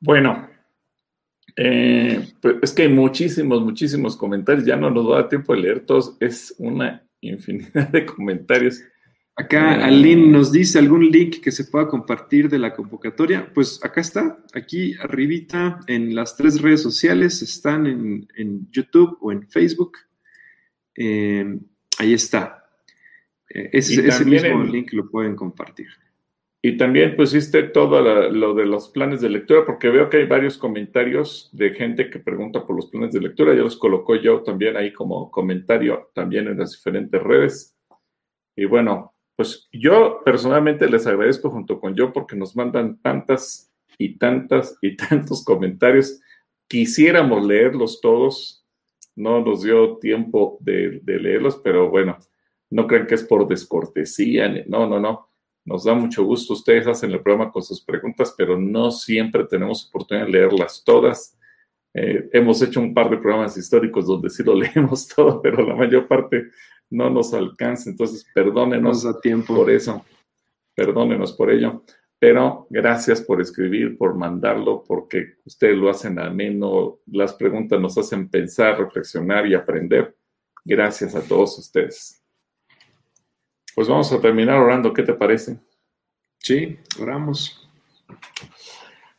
Bueno, eh, pues es que hay muchísimos, muchísimos comentarios. Ya no nos da tiempo de leer todos. Es una infinidad de comentarios. Acá eh, Aline nos dice algún link que se pueda compartir de la convocatoria. Pues acá está, aquí arribita en las tres redes sociales, están en, YouTube o en Facebook. Eh, ahí está. ese, ese mismo link lo pueden compartir. Y también pusiste todo lo de los planes de lectura, porque veo que hay varios comentarios de gente que pregunta por los planes de lectura. Ya los colocó yo también ahí como comentario también en las diferentes redes. Y bueno, pues yo personalmente les agradezco junto con yo porque nos mandan tantas y tantas y tantos comentarios. Quisiéramos leerlos todos. No nos dio tiempo de, de leerlos, pero bueno, no crean que es por descortesía. No, no, no nos da mucho gusto. Ustedes hacen el programa con sus preguntas, pero no siempre tenemos oportunidad de leerlas todas. Eh, hemos hecho un par de programas históricos donde sí lo *laughs* leemos todo, pero la mayor parte no nos alcanza. Entonces, perdónenos a tiempo. por eso. Perdónenos por ello. Pero gracias por escribir, por mandarlo, porque ustedes lo hacen ameno. Las preguntas nos hacen pensar, reflexionar y aprender. Gracias a todos ustedes. Pues vamos a terminar orando, ¿qué te parece? Sí, oramos.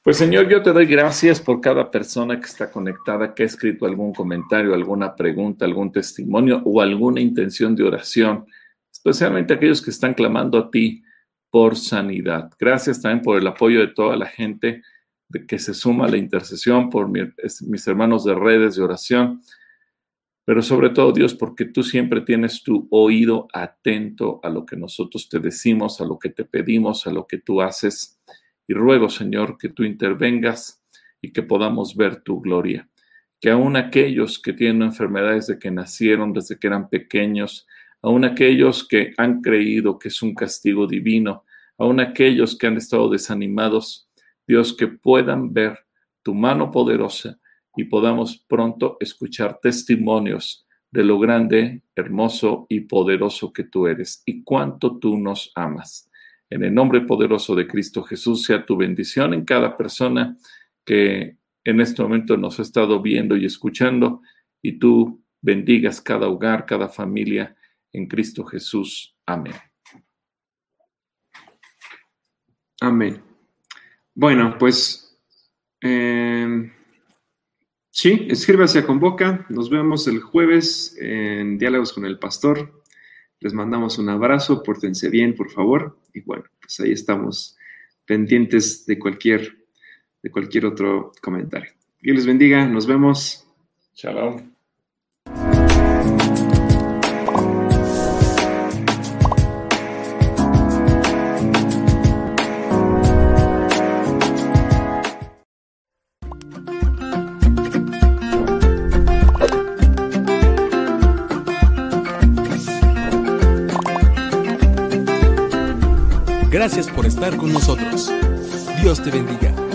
Pues Señor, yo te doy gracias por cada persona que está conectada, que ha escrito algún comentario, alguna pregunta, algún testimonio o alguna intención de oración, especialmente aquellos que están clamando a ti por sanidad. Gracias también por el apoyo de toda la gente que se suma a la intercesión, por mis hermanos de redes de oración pero sobre todo Dios, porque tú siempre tienes tu oído atento a lo que nosotros te decimos, a lo que te pedimos, a lo que tú haces. Y ruego, Señor, que tú intervengas y que podamos ver tu gloria. Que aún aquellos que tienen enfermedades de que nacieron, desde que eran pequeños, aún aquellos que han creído que es un castigo divino, aún aquellos que han estado desanimados, Dios, que puedan ver tu mano poderosa y podamos pronto escuchar testimonios de lo grande, hermoso y poderoso que tú eres y cuánto tú nos amas. En el nombre poderoso de Cristo Jesús sea tu bendición en cada persona que en este momento nos ha estado viendo y escuchando y tú bendigas cada hogar, cada familia en Cristo Jesús. Amén. Amén. Bueno, pues eh, Sí, escríbase a Convoca. Nos vemos el jueves en Diálogos con el Pastor. Les mandamos un abrazo, pórtense bien, por favor. Y bueno, pues ahí estamos pendientes de cualquier, de cualquier otro comentario. Dios les bendiga, nos vemos. Chao. Estar con nosotros. Dios te bendiga.